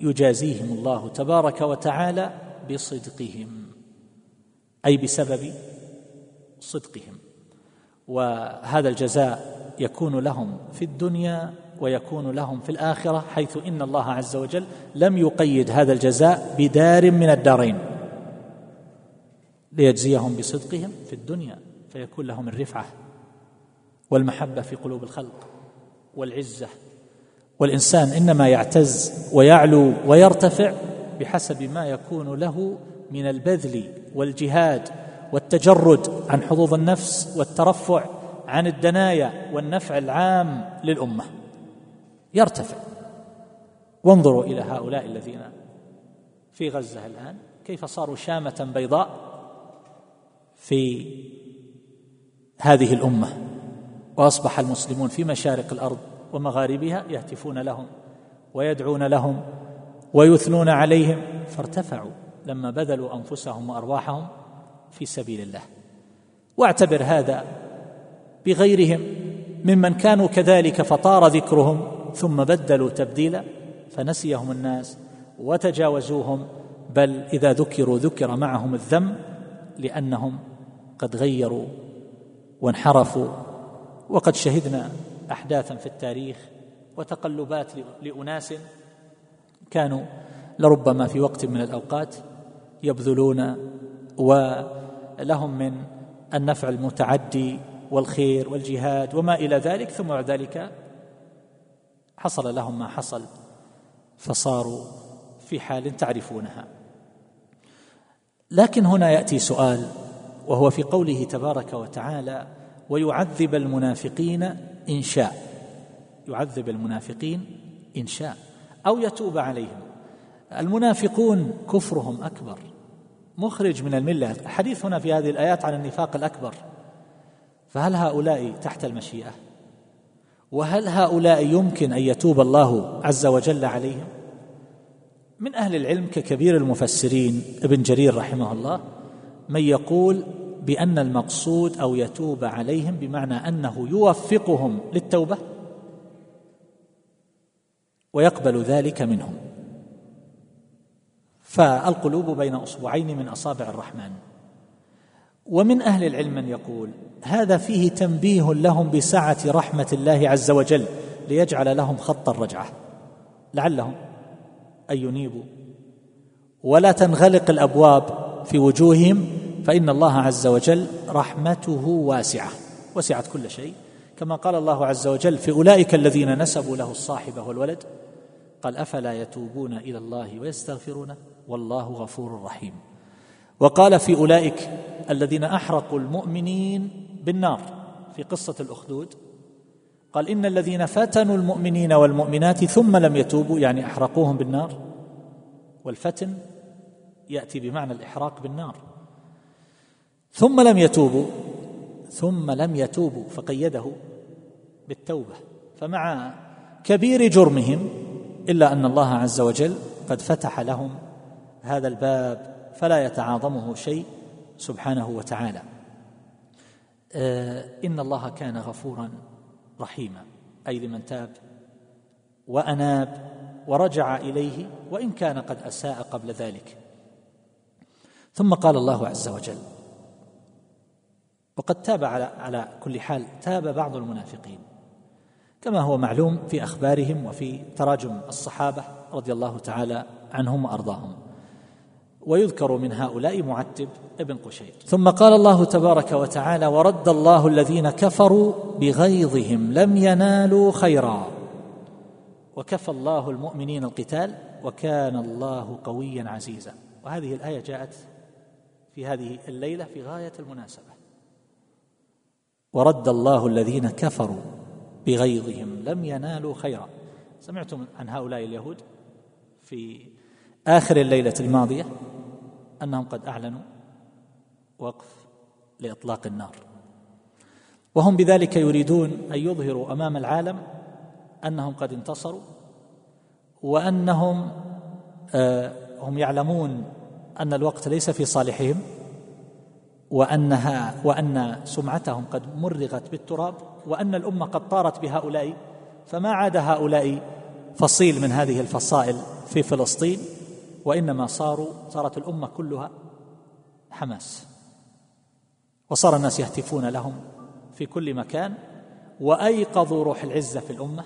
يجازيهم الله تبارك وتعالى بصدقهم أي بسبب صدقهم. وهذا الجزاء يكون لهم في الدنيا ويكون لهم في الآخرة حيث إن الله عز وجل لم يقيد هذا الجزاء بدار من الدارين. ليجزيهم بصدقهم في الدنيا فيكون لهم الرفعة والمحبة في قلوب الخلق والعزة والإنسان إنما يعتز ويعلو ويرتفع بحسب ما يكون له من البذل والجهاد والتجرد عن حظوظ النفس والترفع عن الدنايا والنفع العام للأمة. يرتفع. وانظروا إلى هؤلاء الذين في غزة الآن. كيف صاروا شامة بيضاء في هذه الأمة. وأصبح المسلمون في مشارق الأرض ومغاربها يهتفون لهم ويدعون لهم ويثنون عليهم. فارتفعوا لما بذلوا أنفسهم وأرواحهم في سبيل الله. واعتبر هذا بغيرهم ممن كانوا كذلك فطار ذكرهم ثم بدلوا تبديلا فنسيهم الناس وتجاوزوهم. بل إذا ذكروا ذكر معهم الذم لأنهم قد غيروا وانحرفوا. وقد شهدنا احداثا في التاريخ وتقلبات لأناس كانوا لربما في وقت من الأوقات يبذلون ولهم من النفع المتعدي والخير والجهاد وما إلى ذلك ثم بعد ذلك حصل لهم ما حصل فصاروا في حال تعرفونها. لكن هنا يأتي سؤال وهو في قوله تبارك وتعالى ويعذب المنافقين إن شاء. يعذب المنافقين إن شاء. أو يتوب عليهم. المنافقون كفرهم أكبر. مخرج من الملة. الحديث هنا في هذه الآيات عن النفاق الأكبر. فهل هؤلاء تحت المشيئة؟ وهل هؤلاء يمكن أن يتوب الله عز وجل عليهم؟ من أهل العلم ككبير المفسرين ابن جرير رحمه الله من يقول بأن المقصود أو يتوب عليهم بمعنى أنه يوفقهم للتوبة ويقبل ذلك منهم. فالقلوب بين أصبعين من أصابع الرحمن. ومن أهل العلم من يقول هذا فيه تنبيه لهم بسعة رحمة الله عز وجل ليجعل لهم خط الرجعة. لعلهم أن ينيبوا. ولا تنغلق الأبواب في وجوههم فإن الله عز وجل رحمته واسعة وسعت كل شيء. كما قال الله عز وجل في أولئك الذين نسبوا له الصاحبه والولد قال أفلا يتوبون إلى الله ويستغفرونه والله غفور رحيم. وقال في أولئك الذين أحرقوا المؤمنين بالنار في قصة الأخدود قال إن الذين فتنوا المؤمنين والمؤمنات ثم لم يتوبوا يعني أحرقوهم بالنار والفتن يأتي بمعنى الإحراق بالنار. ثم لم يتوبوا ثم لم يتوبوا فقيده بالتوبة. فمع كبير جرمهم إلا أن الله عز وجل قد فتح لهم هذا الباب فلا يتعاظمه شيء سبحانه وتعالى. آه، إن الله كان غفورا رحيما. أي لمن تاب وأناب ورجع إليه وإن كان قد أساء قبل ذلك. ثم قال الله عز وجل وقد تاب على على كل حال تاب بعض المنافقين. كما هو معلوم في أخبارهم وفي تراجم الصحابة رضي الله تعالى عنهم وأرضاهم. ويذكر من هؤلاء معتب ابن قشير. ثم قال الله تبارك وتعالى ورد الله الذين كفروا بغيظهم لم ينالوا خيرا وكفى الله المؤمنين القتال وكان الله قويا عزيزا. وهذه الآية جاءت في هذه الليلة في غاية المناسبة. ورد الله الذين كفروا بغيظهم لم ينالوا خيرا. سمعتم عن هؤلاء اليهود في آخر الليلة الماضية أنهم قد أعلنوا وقف لإطلاق النار. وهم بذلك يريدون أن يظهروا أمام العالم أنهم قد انتصروا وأنهم آه، هم يعلمون أن الوقت ليس في صالحهم. وانها وأن سمعتهم قد مرغت بالتراب وأن الأمة قد طارت بهؤلاء فما عاد هؤلاء فصيل من هذه الفصائل في فلسطين وإنما صاروا صارت الأمة كلها حماس. وصار الناس يهتفون لهم في كل مكان وأيقظوا روح العزة في الأمة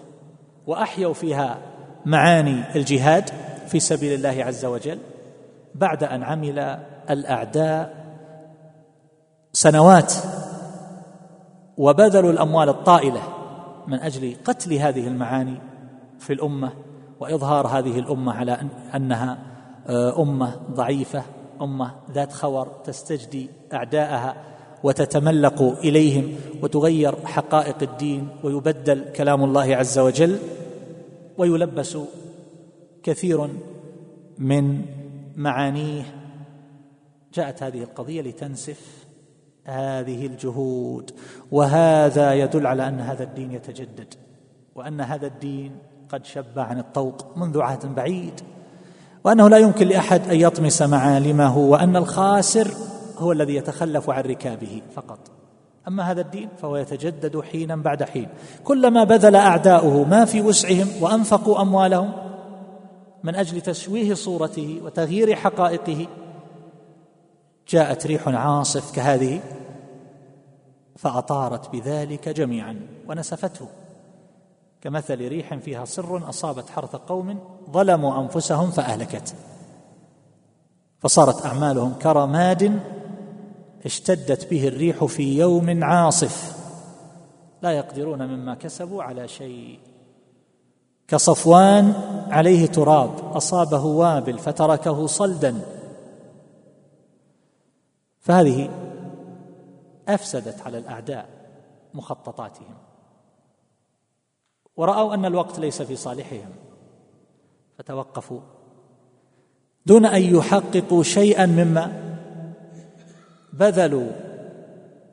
وأحيوا فيها معاني الجهاد في سبيل الله عز وجل بعد أن عمل الأعداء سنوات وبذلوا الأموال الطائلة من أجل قتل هذه المعاني في الأمة وإظهار هذه الأمة على أنها آه، أمة ضعيفة أمة ذات خور تستجدي أعداءها وتتملق إليهم وتغير حقائق الدين ويبدل كلام الله عز وجل ويلبس كثير من معانيه. جاءت هذه القضية لتنسف هذه الجهود وهذا يدل على أن هذا الدين يتجدد وأن هذا الدين قد شب عن الطوق منذ عهد بعيد وأنه لا يمكن لأحد أن يطمس معالمه وأن الخاسر هو الذي يتخلف عن ركابه فقط. أما هذا الدين فهو يتجدد حينا بعد حين. كلما بذل أعداؤه ما في وسعهم وأنفقوا أموالهم من أجل تشويه صورته وتغيير حقائقه جاءت ريح عاصف كهذه فأطارت بذلك جميعا ونسفته. كمثل ريح فيها صر أصابت حرث قوم ظلموا أنفسهم فأهلكت. فصارت أعمالهم كرماد اشتدت به الريح في يوم عاصف. لا يقدرون مما كسبوا على شيء. كصفوان عليه تراب أصابه وابل فتركه صلدا. فهذه أفسدت على الأعداء مخططاتهم. ورأوا أن الوقت ليس في صالحهم. فتوقفوا. دون أن يحققوا شيئا مما بذلوا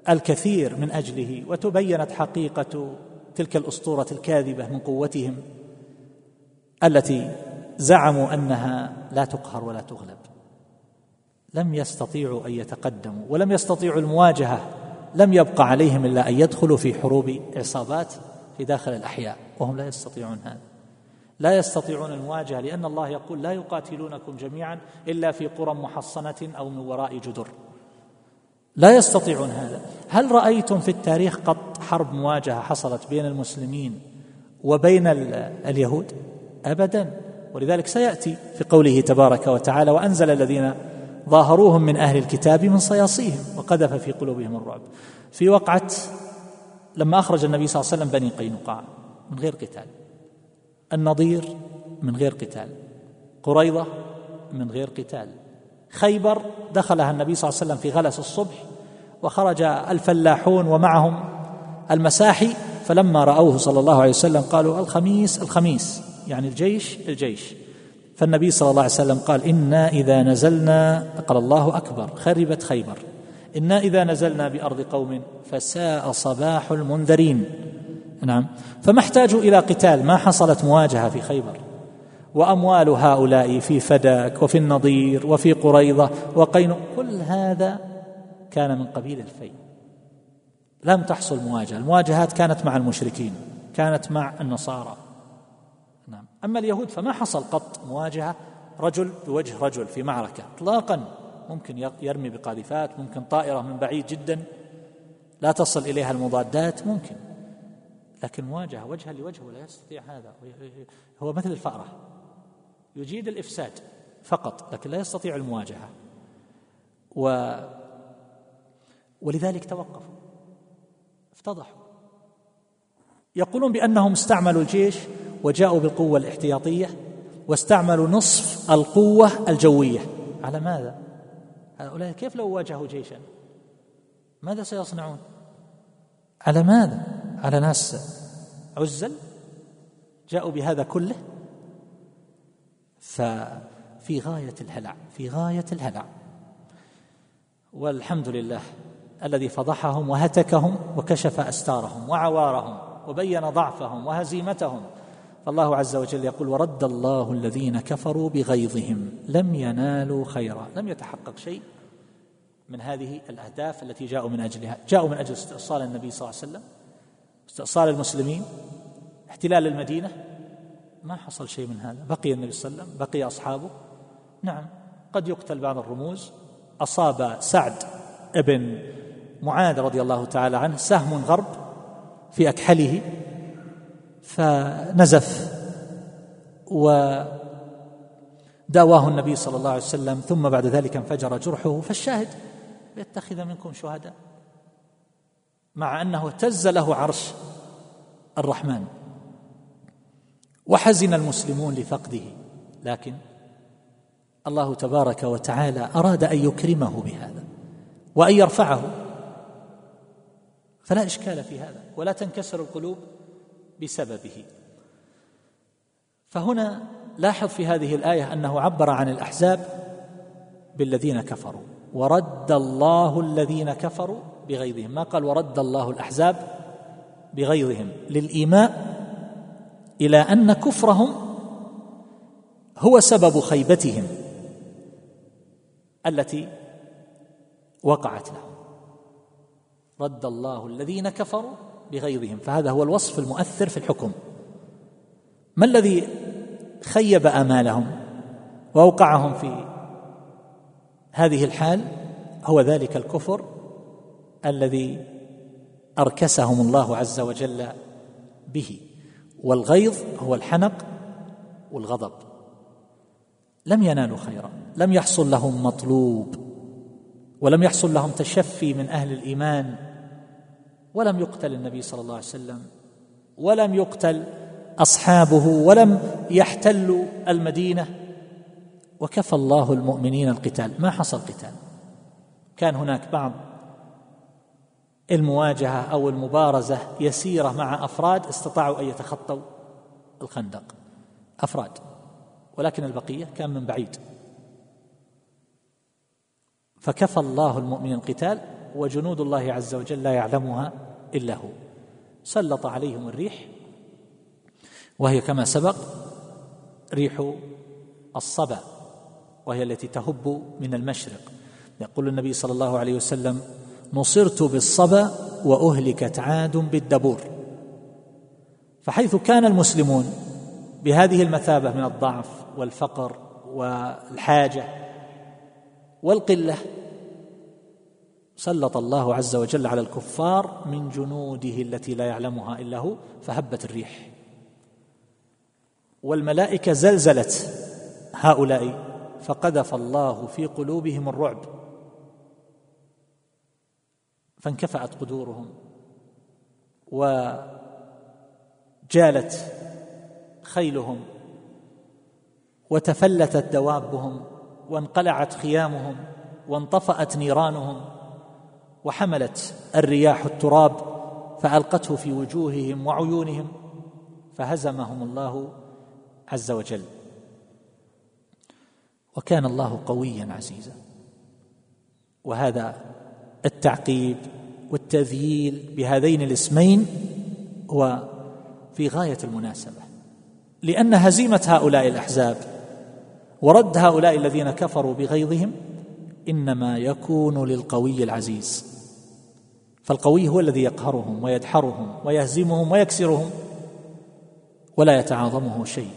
الكثير من أجله وتبينت حقيقة تلك الأسطورة الكاذبة من قوتهم التي زعموا أنها لا تقهر ولا تغلب. لم يستطيعوا أن يتقدموا ولم يستطيعوا المواجهة لم يبق عليهم إلا أن يدخلوا في حروب عصابات في داخل الأحياء وهم لا يستطيعون هذا. لا يستطيعون المواجهة لأن الله يقول لا يقاتلونكم جميعا إلا في قرى محصنة أو من وراء جدر. لا يستطيعون هذا. هل رأيتم في التاريخ قط حرب مواجهة حصلت بين المسلمين وبين اليهود؟ ابدا. ولذلك سيأتي في قوله تبارك وتعالى وأنزل الذين ظاهروهم من أهل الكتاب من صياصيهم وقذف في قلوبهم الرعب. في وقعة لما أخرج النبي صلى الله عليه وسلم بني قينقاع من غير قتال. النضير من غير قتال. قريضه من غير قتال. خيبر دخلها النبي صلى الله عليه وسلم في غلس الصبح وخرج الفلاحون ومعهم المساحي فلما رأوه صلى الله عليه وسلم قالوا الخميس الخميس يعني الجيش الجيش. فالنبي صلى الله عليه وسلم قال إنا إذا نزلنا قال الله أكبر خربت خيبر. إنا إذا نزلنا بأرض قوم فساء صباح المنذرين. نعم. فما احتاجوا إلى قتال ما حصلت مواجهة في خيبر. وأموال هؤلاء في فداك وفي النضير وفي قريضه وقين كل هذا كان من قبيل الفيء. لم تحصل مواجهة. المواجهات كانت مع المشركين كانت مع النصارى. أما اليهود فما حصل قط مواجهة رجل بوجه رجل في معركة. اطلاقا ممكن يرمي بقاذفات ممكن طائرة من بعيد جدا لا تصل إليها المضادات ممكن. لكن مواجهة وجها لوجه لا يستطيع هذا. هو مثل الفأرة. يجيد الإفساد فقط لكن لا يستطيع المواجهة. و ولذلك توقفوا. افتضحوا. يقولون بأنهم استعملوا الجيش وجاءوا بالقوة الاحتياطية واستعملوا نصف القوة الجوية على ماذا؟ هؤلاء كيف لو واجهوا جيشا؟ ماذا سيصنعون؟ على ماذا؟ على ناس عزل جاءوا بهذا كله ففي غاية الهلع في غاية الهلع والحمد لله الذي فضحهم وهتكهم وكشف أستارهم وعوارهم وبين ضعفهم وهزيمتهم فالله عز وجل يقول ورد الله الذين كفروا بغيظهم لم ينالوا خيرا. لم يتحقق شيء من هذه الأهداف التي جاءوا من أجلها. جاءوا من أجل استئصال النبي صلى الله عليه وسلم استئصال المسلمين احتلال المدينة. ما حصل شيء من هذا. بقي النبي صلى الله عليه وسلم بقي أصحابه. نعم قد يقتل بعض الرموز. أصاب سعد ابن معاذ رضي الله تعالى عنه سهم غرب في أكحله. فنزف وداواه النبي صلى الله عليه وسلم ثم بعد ذلك انفجر جرحه فالشاهد ليتخذ منكم شهداء مع أنه اهتز له عرش الرحمن وحزن المسلمون لفقده لكن الله تبارك وتعالى أراد أن يكرمه بهذا وأن يرفعه. فلا إشكال في هذا ولا تنكسر القلوب. بسببه. فهنا لاحظ في هذه الآية أنه عبر عن الأحزاب بالذين كفروا. ورد الله الذين كفروا بغيظهم. ما قال ورد الله الأحزاب بغيظهم؟ للإيماء إلى أن كفرهم هو سبب خيبتهم التي وقعت لهم. رد الله الذين كفروا بغيظهم فهذا هو الوصف المؤثر في الحكم. ما الذي خيب آمالهم وأوقعهم في هذه الحال؟ هو ذلك الكفر الذي أركسهم الله عز وجل به. والغيظ هو الحنق والغضب. لم ينالوا خيرا لم يحصل لهم مطلوب ولم يحصل لهم تشفي من أهل الإيمان. ولم يقتل النبي صلى الله عليه وسلم ولم يقتل أصحابه ولم يحتلوا المدينة. وكفى الله المؤمنين القتال. ما حصل قتال؟ كان هناك بعض المواجهة أو المبارزة يسيرة مع أفراد استطاعوا أن يتخطوا الخندق. أفراد. ولكن البقية كان من بعيد. فكفى الله المؤمنين القتال. وجنود الله عز وجل لا يعلمها إلا هو. سلط عليهم الريح. وهي كما سبق ريح الصبا وهي التي تهب من المشرق. يقول النبي صلى الله عليه وسلم نصرت بالصبا وأهلكت عاد بالدبور. فحيث كان المسلمون بهذه المثابة من الضعف والفقر والحاجة والقلة سلط الله عز وجل على الكفار من جنوده التي لا يعلمها إلا هو فهبت الريح. والملائكة زلزلت هؤلاء فقذف الله في قلوبهم الرعب. فانكفأت قدورهم. وجالت خيلهم. وتفلتت دوابهم. وانقلعت خيامهم. وانطفأت نيرانهم. وحملت الرياح التراب فألقته في وجوههم وعيونهم فهزمهم الله عز وجل. وكان الله قويا عزيزا. وهذا التعقيب والتذييل بهذين الاسمين هو في غاية المناسبة. لأن هزيمة هؤلاء الأحزاب ورد هؤلاء الذين كفروا بغيظهم إنما يكون للقوي العزيز. فالقوي هو الذي يقهرهم ويدحرهم ويهزمهم ويكسرهم ولا يتعاظمه شيء.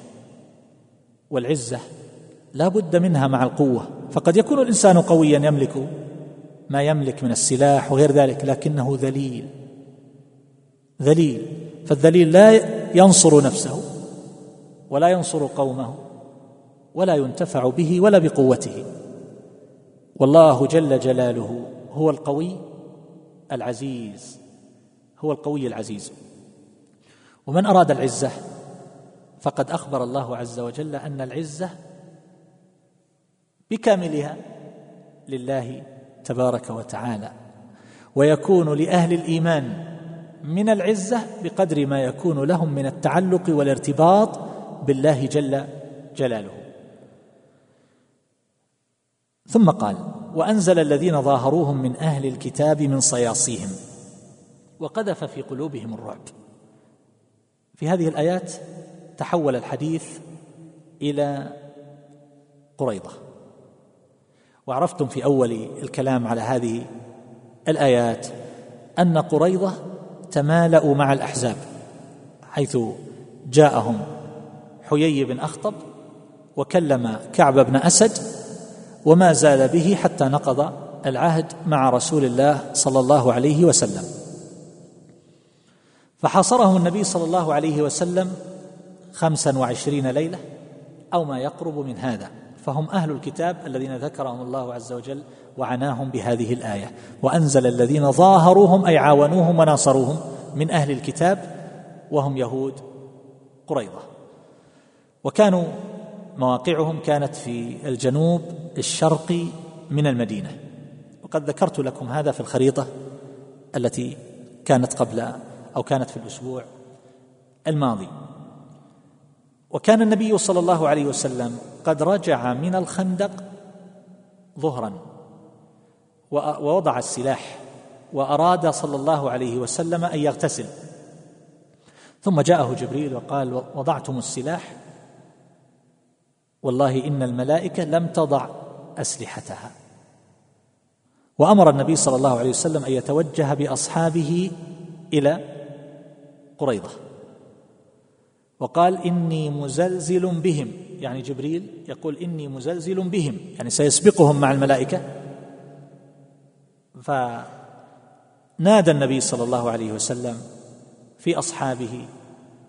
والعزة لا بد منها مع القوة. فقد يكون الإنسان قويا يملك ما يملك من السلاح وغير ذلك لكنه ذليل. ذليل. فالذليل لا ينصر نفسه ولا ينصر قومه ولا ينتفع به ولا بقوته. والله جل جلاله هو القوي العزيز هو القوي العزيز. ومن أراد العزة فقد أخبر الله عز وجل أن العزة بكاملها لله تبارك وتعالى ويكون لأهل الإيمان من العزة بقدر ما يكون لهم من التعلق والارتباط بالله جل جلاله. ثم قال وأنزل الذين ظاهروهم من أهل الكتاب من صياصيهم وقذف في قلوبهم الرعب. في هذه الآيات تحول الحديث إلى قريضة. وعرفتم في أول الكلام على هذه الآيات أن قريضة تمالأوا مع الأحزاب حيث جاءهم حيي بن أخطب وكلم كعب بن أسد وما زال به حتى نقض العهد مع رسول الله صلى الله عليه وسلم. فحاصرهم النبي صلى الله عليه وسلم خمسا وعشرين ليلة أو ما يقرب من هذا. فهم أهل الكتاب الذين ذكرهم الله عز وجل وعناهم بهذه الآية. وأنزل الذين ظاهروهم أي عاونوهم وناصروهم من أهل الكتاب وهم يهود قريظة. وكانوا مواقعهم كانت في الجنوب الشرقي من المدينة. وقد ذكرت لكم هذا في الخريطة التي كانت قبل أو كانت في الأسبوع الماضي. وكان النبي صلى الله عليه وسلم قد رجع من الخندق ظهرا ووضع السلاح وأراد صلى الله عليه وسلم أن يغتسل. ثم جاءه جبريل وقال وضعتم السلاح والله إن الملائكة لم تضع أسلحتها. وأمر النبي صلى الله عليه وسلم أن يتوجه بأصحابه إلى قريضة. وقال إني مزلزل بهم. يعني جبريل يقول إني مزلزل بهم. يعني سيسبقهم مع الملائكة. فنادى النبي صلى الله عليه وسلم في أصحابه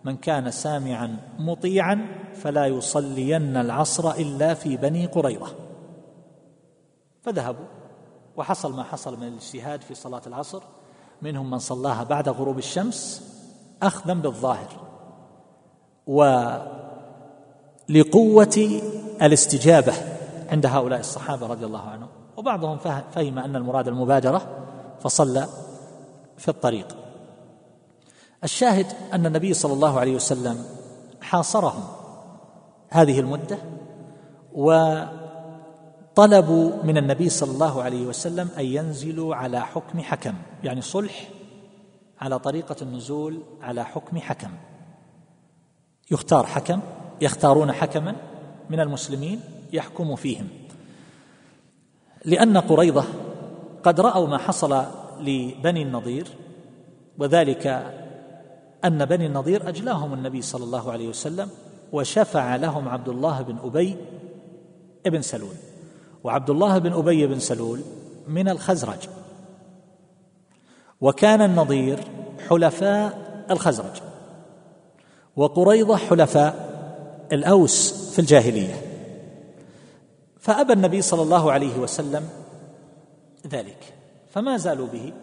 من كان سامعا مطيعا فلا يصلين العصر إلا في بني قريظة. فذهبوا وحصل ما حصل من الاجتهاد في صلاة العصر. منهم من صلاها بعد غروب الشمس اخذا بالظاهر. ولقوة الاستجابة عند هؤلاء الصحابة رضي الله عنهم. وبعضهم فهم أن المراد المبادرة فصلى في الطريق. الشاهد أن النبي صلى الله عليه وسلم حاصرهم هذه المدة وطلبوا من النبي صلى الله عليه وسلم أن ينزلوا على حكم حكم يعني صلح على طريقة النزول على حكم حكم. يختار حكم يختارون حكما من المسلمين يحكم فيهم. لأن قريضه قد رأوا ما حصل لبني النضير وذلك أن بني النضير أجلاهم النبي صلى الله عليه وسلم وشفع لهم عبد الله بن أبي بن سلول. وعبد الله بن أبي بن سلول من الخزرج. وكان النضير حلفاء الخزرج. وقريضة حلفاء الأوس في الجاهلية. فأبى النبي صلى الله عليه وسلم ذلك. فما زالوا به.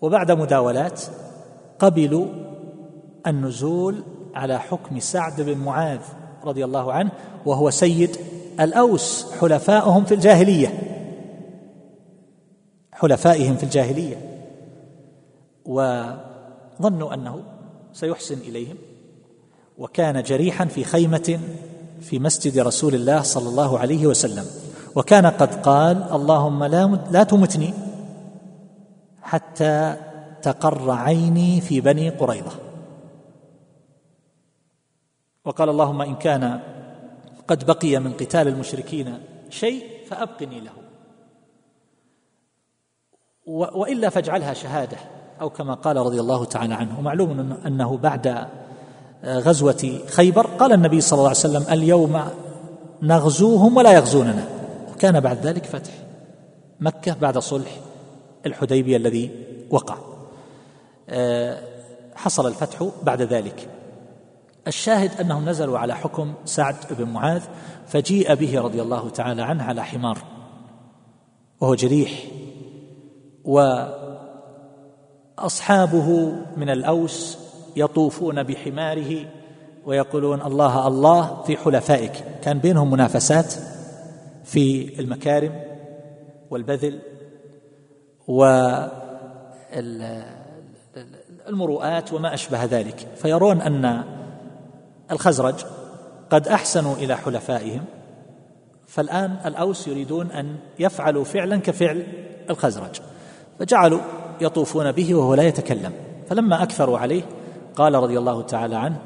وبعد مداولات قبلوا النزول على حكم سعد بن معاذ رضي الله عنه وهو سيد الأوس حلفائهم في الجاهلية. حلفائهم في الجاهلية. وظنوا أنه سيحسن إليهم. وكان جريحا في خيمة في مسجد رسول الله صلى الله عليه وسلم. وكان قد قال اللهم لا لا تمتني حتى تقر عيني في بني قريظة. وقال اللهم إن كان قد بقي من قتال المشركين شيء فأبقني له. وإلا فاجعلها شهادة أو كما قال رضي الله تعالى عنه. ومعلوم أنه بعد غزوة خيبر قال النبي صلى الله عليه وسلم اليوم نغزوهم ولا يغزوننا. وكان بعد ذلك فتح مكة بعد صلح الحديبية الذي وقع. آه، حصل الفتح بعد ذلك. الشاهد أنهم نزلوا على حكم سعد بن معاذ فجيء به رضي الله تعالى عنه على حمار وهو جريح وأصحابه من الأوس يطوفون بحماره ويقولون الله الله في حلفائك. كان بينهم منافسات في المكارم والبذل والمروءات وما أشبه ذلك. فيرون أن الخزرج قد أحسنوا إلى حلفائهم فالآن الأوس يريدون أن يفعلوا فعلا كفعل الخزرج فجعلوا يطوفون به وهو لا يتكلم. فلما أكثروا عليه قال رضي الله تعالى عنه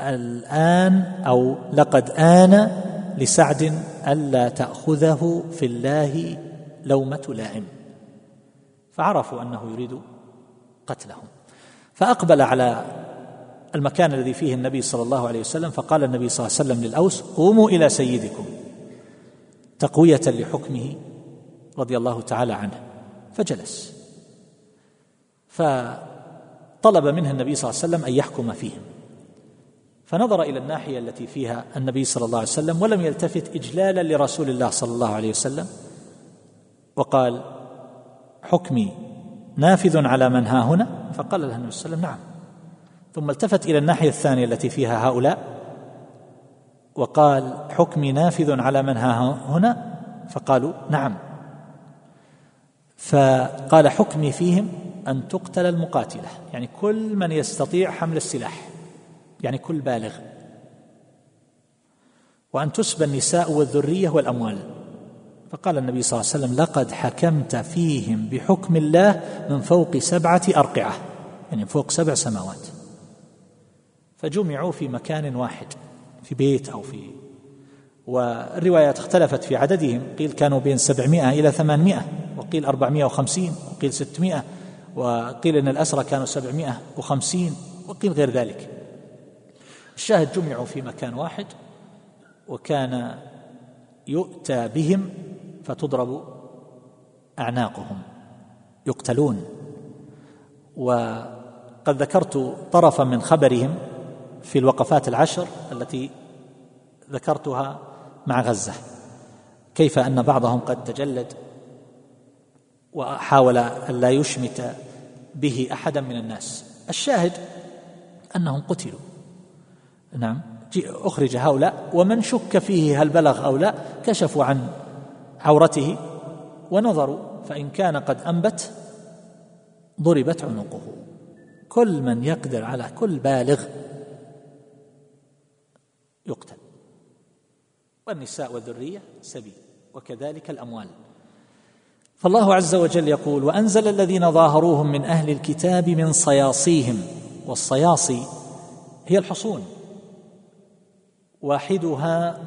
الآن أو لقد آن لسعد ألا تأخذه في الله لومة لائم. فعرفوا أنه يريد قتلهم فأقبل على المكان الذي فيه النبي صلى الله عليه وسلم فقال النبي صلى الله عليه وسلم للأوس قوموا إلى سيدكم. تقوية لحكمه رضي الله تعالى عنه فجلس. فطلب منه النبي صلى الله عليه وسلم أن يحكم فيهم. فنظر إلى الناحية التي فيها النبي صلى الله عليه وسلم ولم يلتفت اجلالا لرسول الله صلى الله عليه وسلم وقال حكمي نافذ على من ها هنا؟ فقال له النبي صلى الله عليه وسلم نعم. ثم التفت إلى الناحية الثانية التي فيها هؤلاء وقال حكمي نافذ على من ها هنا؟ فقالوا نعم. فقال حكمي فيهم أن تقتل المقاتلة. يعني كل من يستطيع حمل السلاح. يعني كل بالغ. وأن تسبى النساء والذرية والأموال. فقال النبي صلى الله عليه وسلم لقد حكمت فيهم بحكم الله من فوق سبعة أرقعة. يعني فوق سبع سماوات. فجمعوا في مكان واحد في بيت أو في والروايات اختلفت في عددهم. قيل كانوا بين سبعمائة إلى ثمانمائة وقيل أربعمائة وخمسين وقيل ستمائة وقيل أن الأسرى كانوا سبعمائة وخمسين وقيل غير ذلك. الشاهد جمعوا في مكان واحد وكان يؤتى بهم فتضرب أعناقهم يقتلون. وقد ذكرت طرفا من خبرهم في الوقفات العشر التي ذكرتها مع غزة. كيف أن بعضهم قد تجلد وحاول أن لا يشمت به أحدا من الناس. الشاهد أنهم قتلوا. نعم. أخرج هؤلاء ومن شك فيه هل بلغ أو لا كشفوا عن عورته ونظروا فإن كان قد أنبت ضربت عنقه. كل من يقدر على كل بالغ يقتل. والنساء والذرية سبيل وكذلك الأموال. فالله عز وجل يقول وأنزل الذين ظاهروهم من أهل الكتاب من صياصيهم والصياصي هي الحصون. واحدها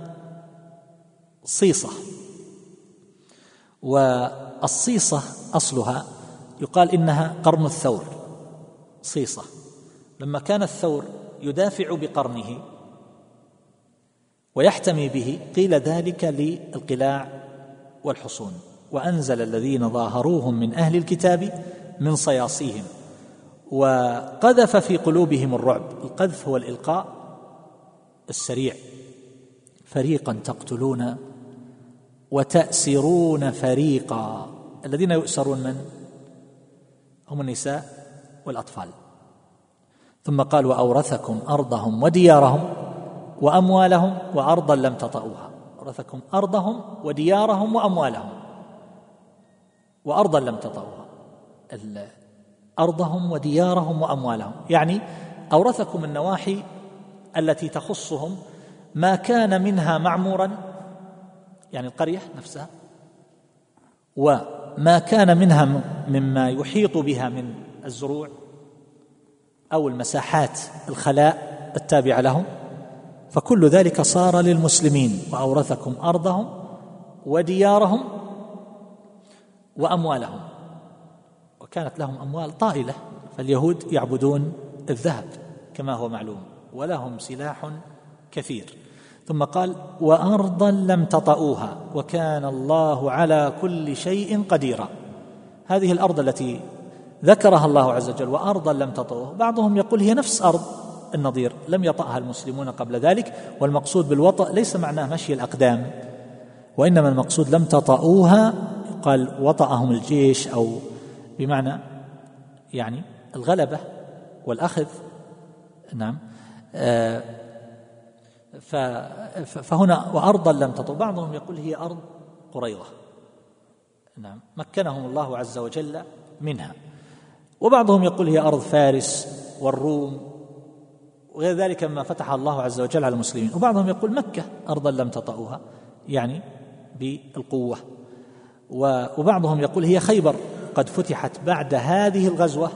صيصة. والصيصة أصلها يقال إنها قرن الثور صيصة. لما كان الثور يدافع بقرنه ويحتمي به قيل ذلك للقلاع والحصون. وأنزل الذين ظاهروهم من أهل الكتاب من صياصيهم. وقذف في قلوبهم الرعب. القذف هو الإلقاء السريع. فريقا تقتلون وتأسرون فريقا. الذين يؤسرون من؟ هم النساء والأطفال. ثم قال وأورثكم أرضهم وديارهم وأموالهم وأرضا لم تطئوها. أورثكم أرضهم وديارهم وأموالهم وأرضا لم تطئوها. أرضهم وديارهم وأموالهم. يعني أورثكم النواحي التي تخصهم ما كان منها معمورا يعني القرية نفسها ما كان منها مما يحيط بها من الزروع أو المساحات الخلاء التابعة لهم. فكل ذلك صار للمسلمين وأورثكم أرضهم وديارهم وأموالهم. وكانت لهم أموال طائلة فاليهود يعبدون الذهب كما هو معلوم ولهم سلاح كثير. ثم قال وأرضا لم تطئوها وكان الله على كل شيء قديرا. هذه الأرض التي ذكرها الله عز وجل وأرضا لم تطئوها بعضهم يقول هي نفس أرض النظير لم يطأها المسلمون قبل ذلك والمقصود بالوطأ ليس معناه مشي الأقدام وإنما المقصود لم تطأوها قال وطأهم الجيش أو بمعنى يعني الغلبة والأخذ. نعم. آه، فهنا وأرضا لم تطأ. بعضهم يقول هي أرض قريضة نعم. مكنهم الله عز وجل منها. وبعضهم يقول هي أرض فارس والروم وغير ذلك مما فتح الله عز وجل على المسلمين. وبعضهم يقول مكة أرضا لم تطأوها يعني بالقوة. وبعضهم يقول هي خيبر قد فتحت بعد هذه الغزوة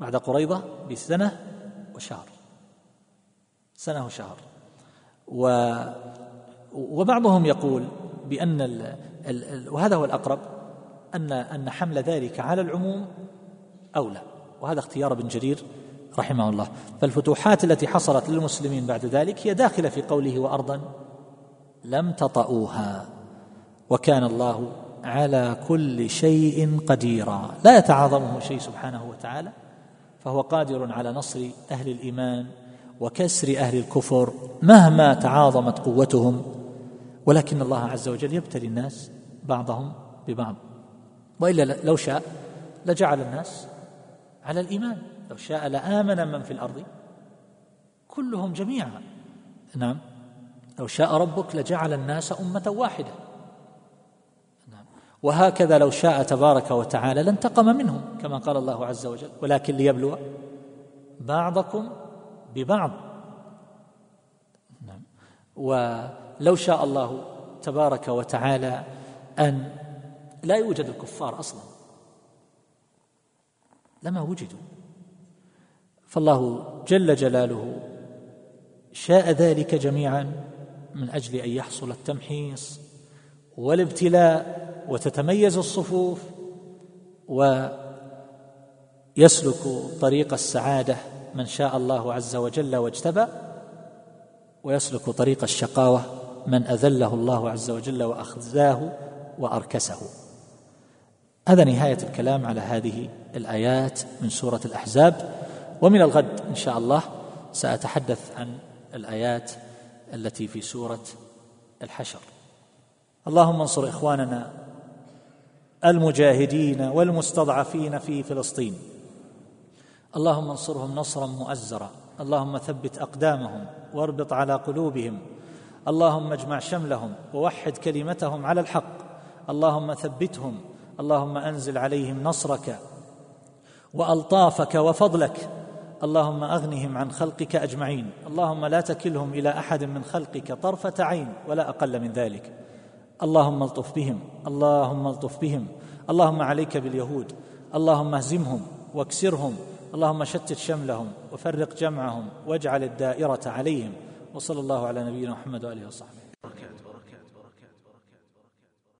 بعد قريضة بسنة وشهر. سنة وشهر. و وبعضهم يقول بأن ال ال وهذا هو الأقرب أن أن حمل ذلك على العموم أولى. وهذا اختيار ابن جرير رحمه الله. فالفتوحات التي حصلت للمسلمين بعد ذلك هي داخلة في قوله وأرضا لم تطئوها. وكان الله على كل شيء قديرا. لا يتعاظمه شيء سبحانه وتعالى. فهو قادر على نصر أهل الإيمان وكسر أهل الكفر مهما تعاظمت قوتهم. ولكن الله عز وجل يبتلي الناس بعضهم ببعض. وإلا لو شاء لجعل الناس على الإيمان. لو شاء لآمن من في الأرض. كلهم جميعا. نعم. لو شاء ربك لجعل الناس أمة واحدة. نعم. وهكذا لو شاء تبارك وتعالى لانتقم منهم كما قال الله عز وجل ولكن ليبلو بعضكم ببعض. نعم. ولو شاء الله تبارك وتعالى أن لا يوجد الكفار أصلا. لما وجدوا. فالله جل جلاله شاء ذلك جميعا من أجل أن يحصل التمحيص والابتلاء وتتميز الصفوف ويسلك طريق السعادة من شاء الله عز وجل واجتبى ويسلك طريق الشقاوة من أذله الله عز وجل واخزاه وأركسه. هذا نهاية الكلام على هذه الآيات من سورة الأحزاب. ومن الغد إن شاء الله سأتحدث عن الآيات التي في سورة الحشر. اللهم انصر إخواننا المجاهدين والمستضعفين في فلسطين. اللهم انصرهم نصرا مؤزرا. اللهم ثبت أقدامهم واربط على قلوبهم. اللهم اجمع شملهم ووحد كلمتهم على الحق. اللهم ثبتهم. اللهم أنزل عليهم نصرك وألطافك وفضلك. اللهم أغنهم عن خلقك أجمعين. اللهم لا تكلهم إلى أحد من خلقك طرفة عين ولا أقل من ذلك. اللهم الطف بهم. اللهم الطف بهم. اللهم عليك باليهود. اللهم اهزمهم. واكسرهم. اللهم شتت شملهم. وفرق جمعهم. واجعل الدائرة عليهم. وصلى الله على نبينا محمد وآله وصحبه.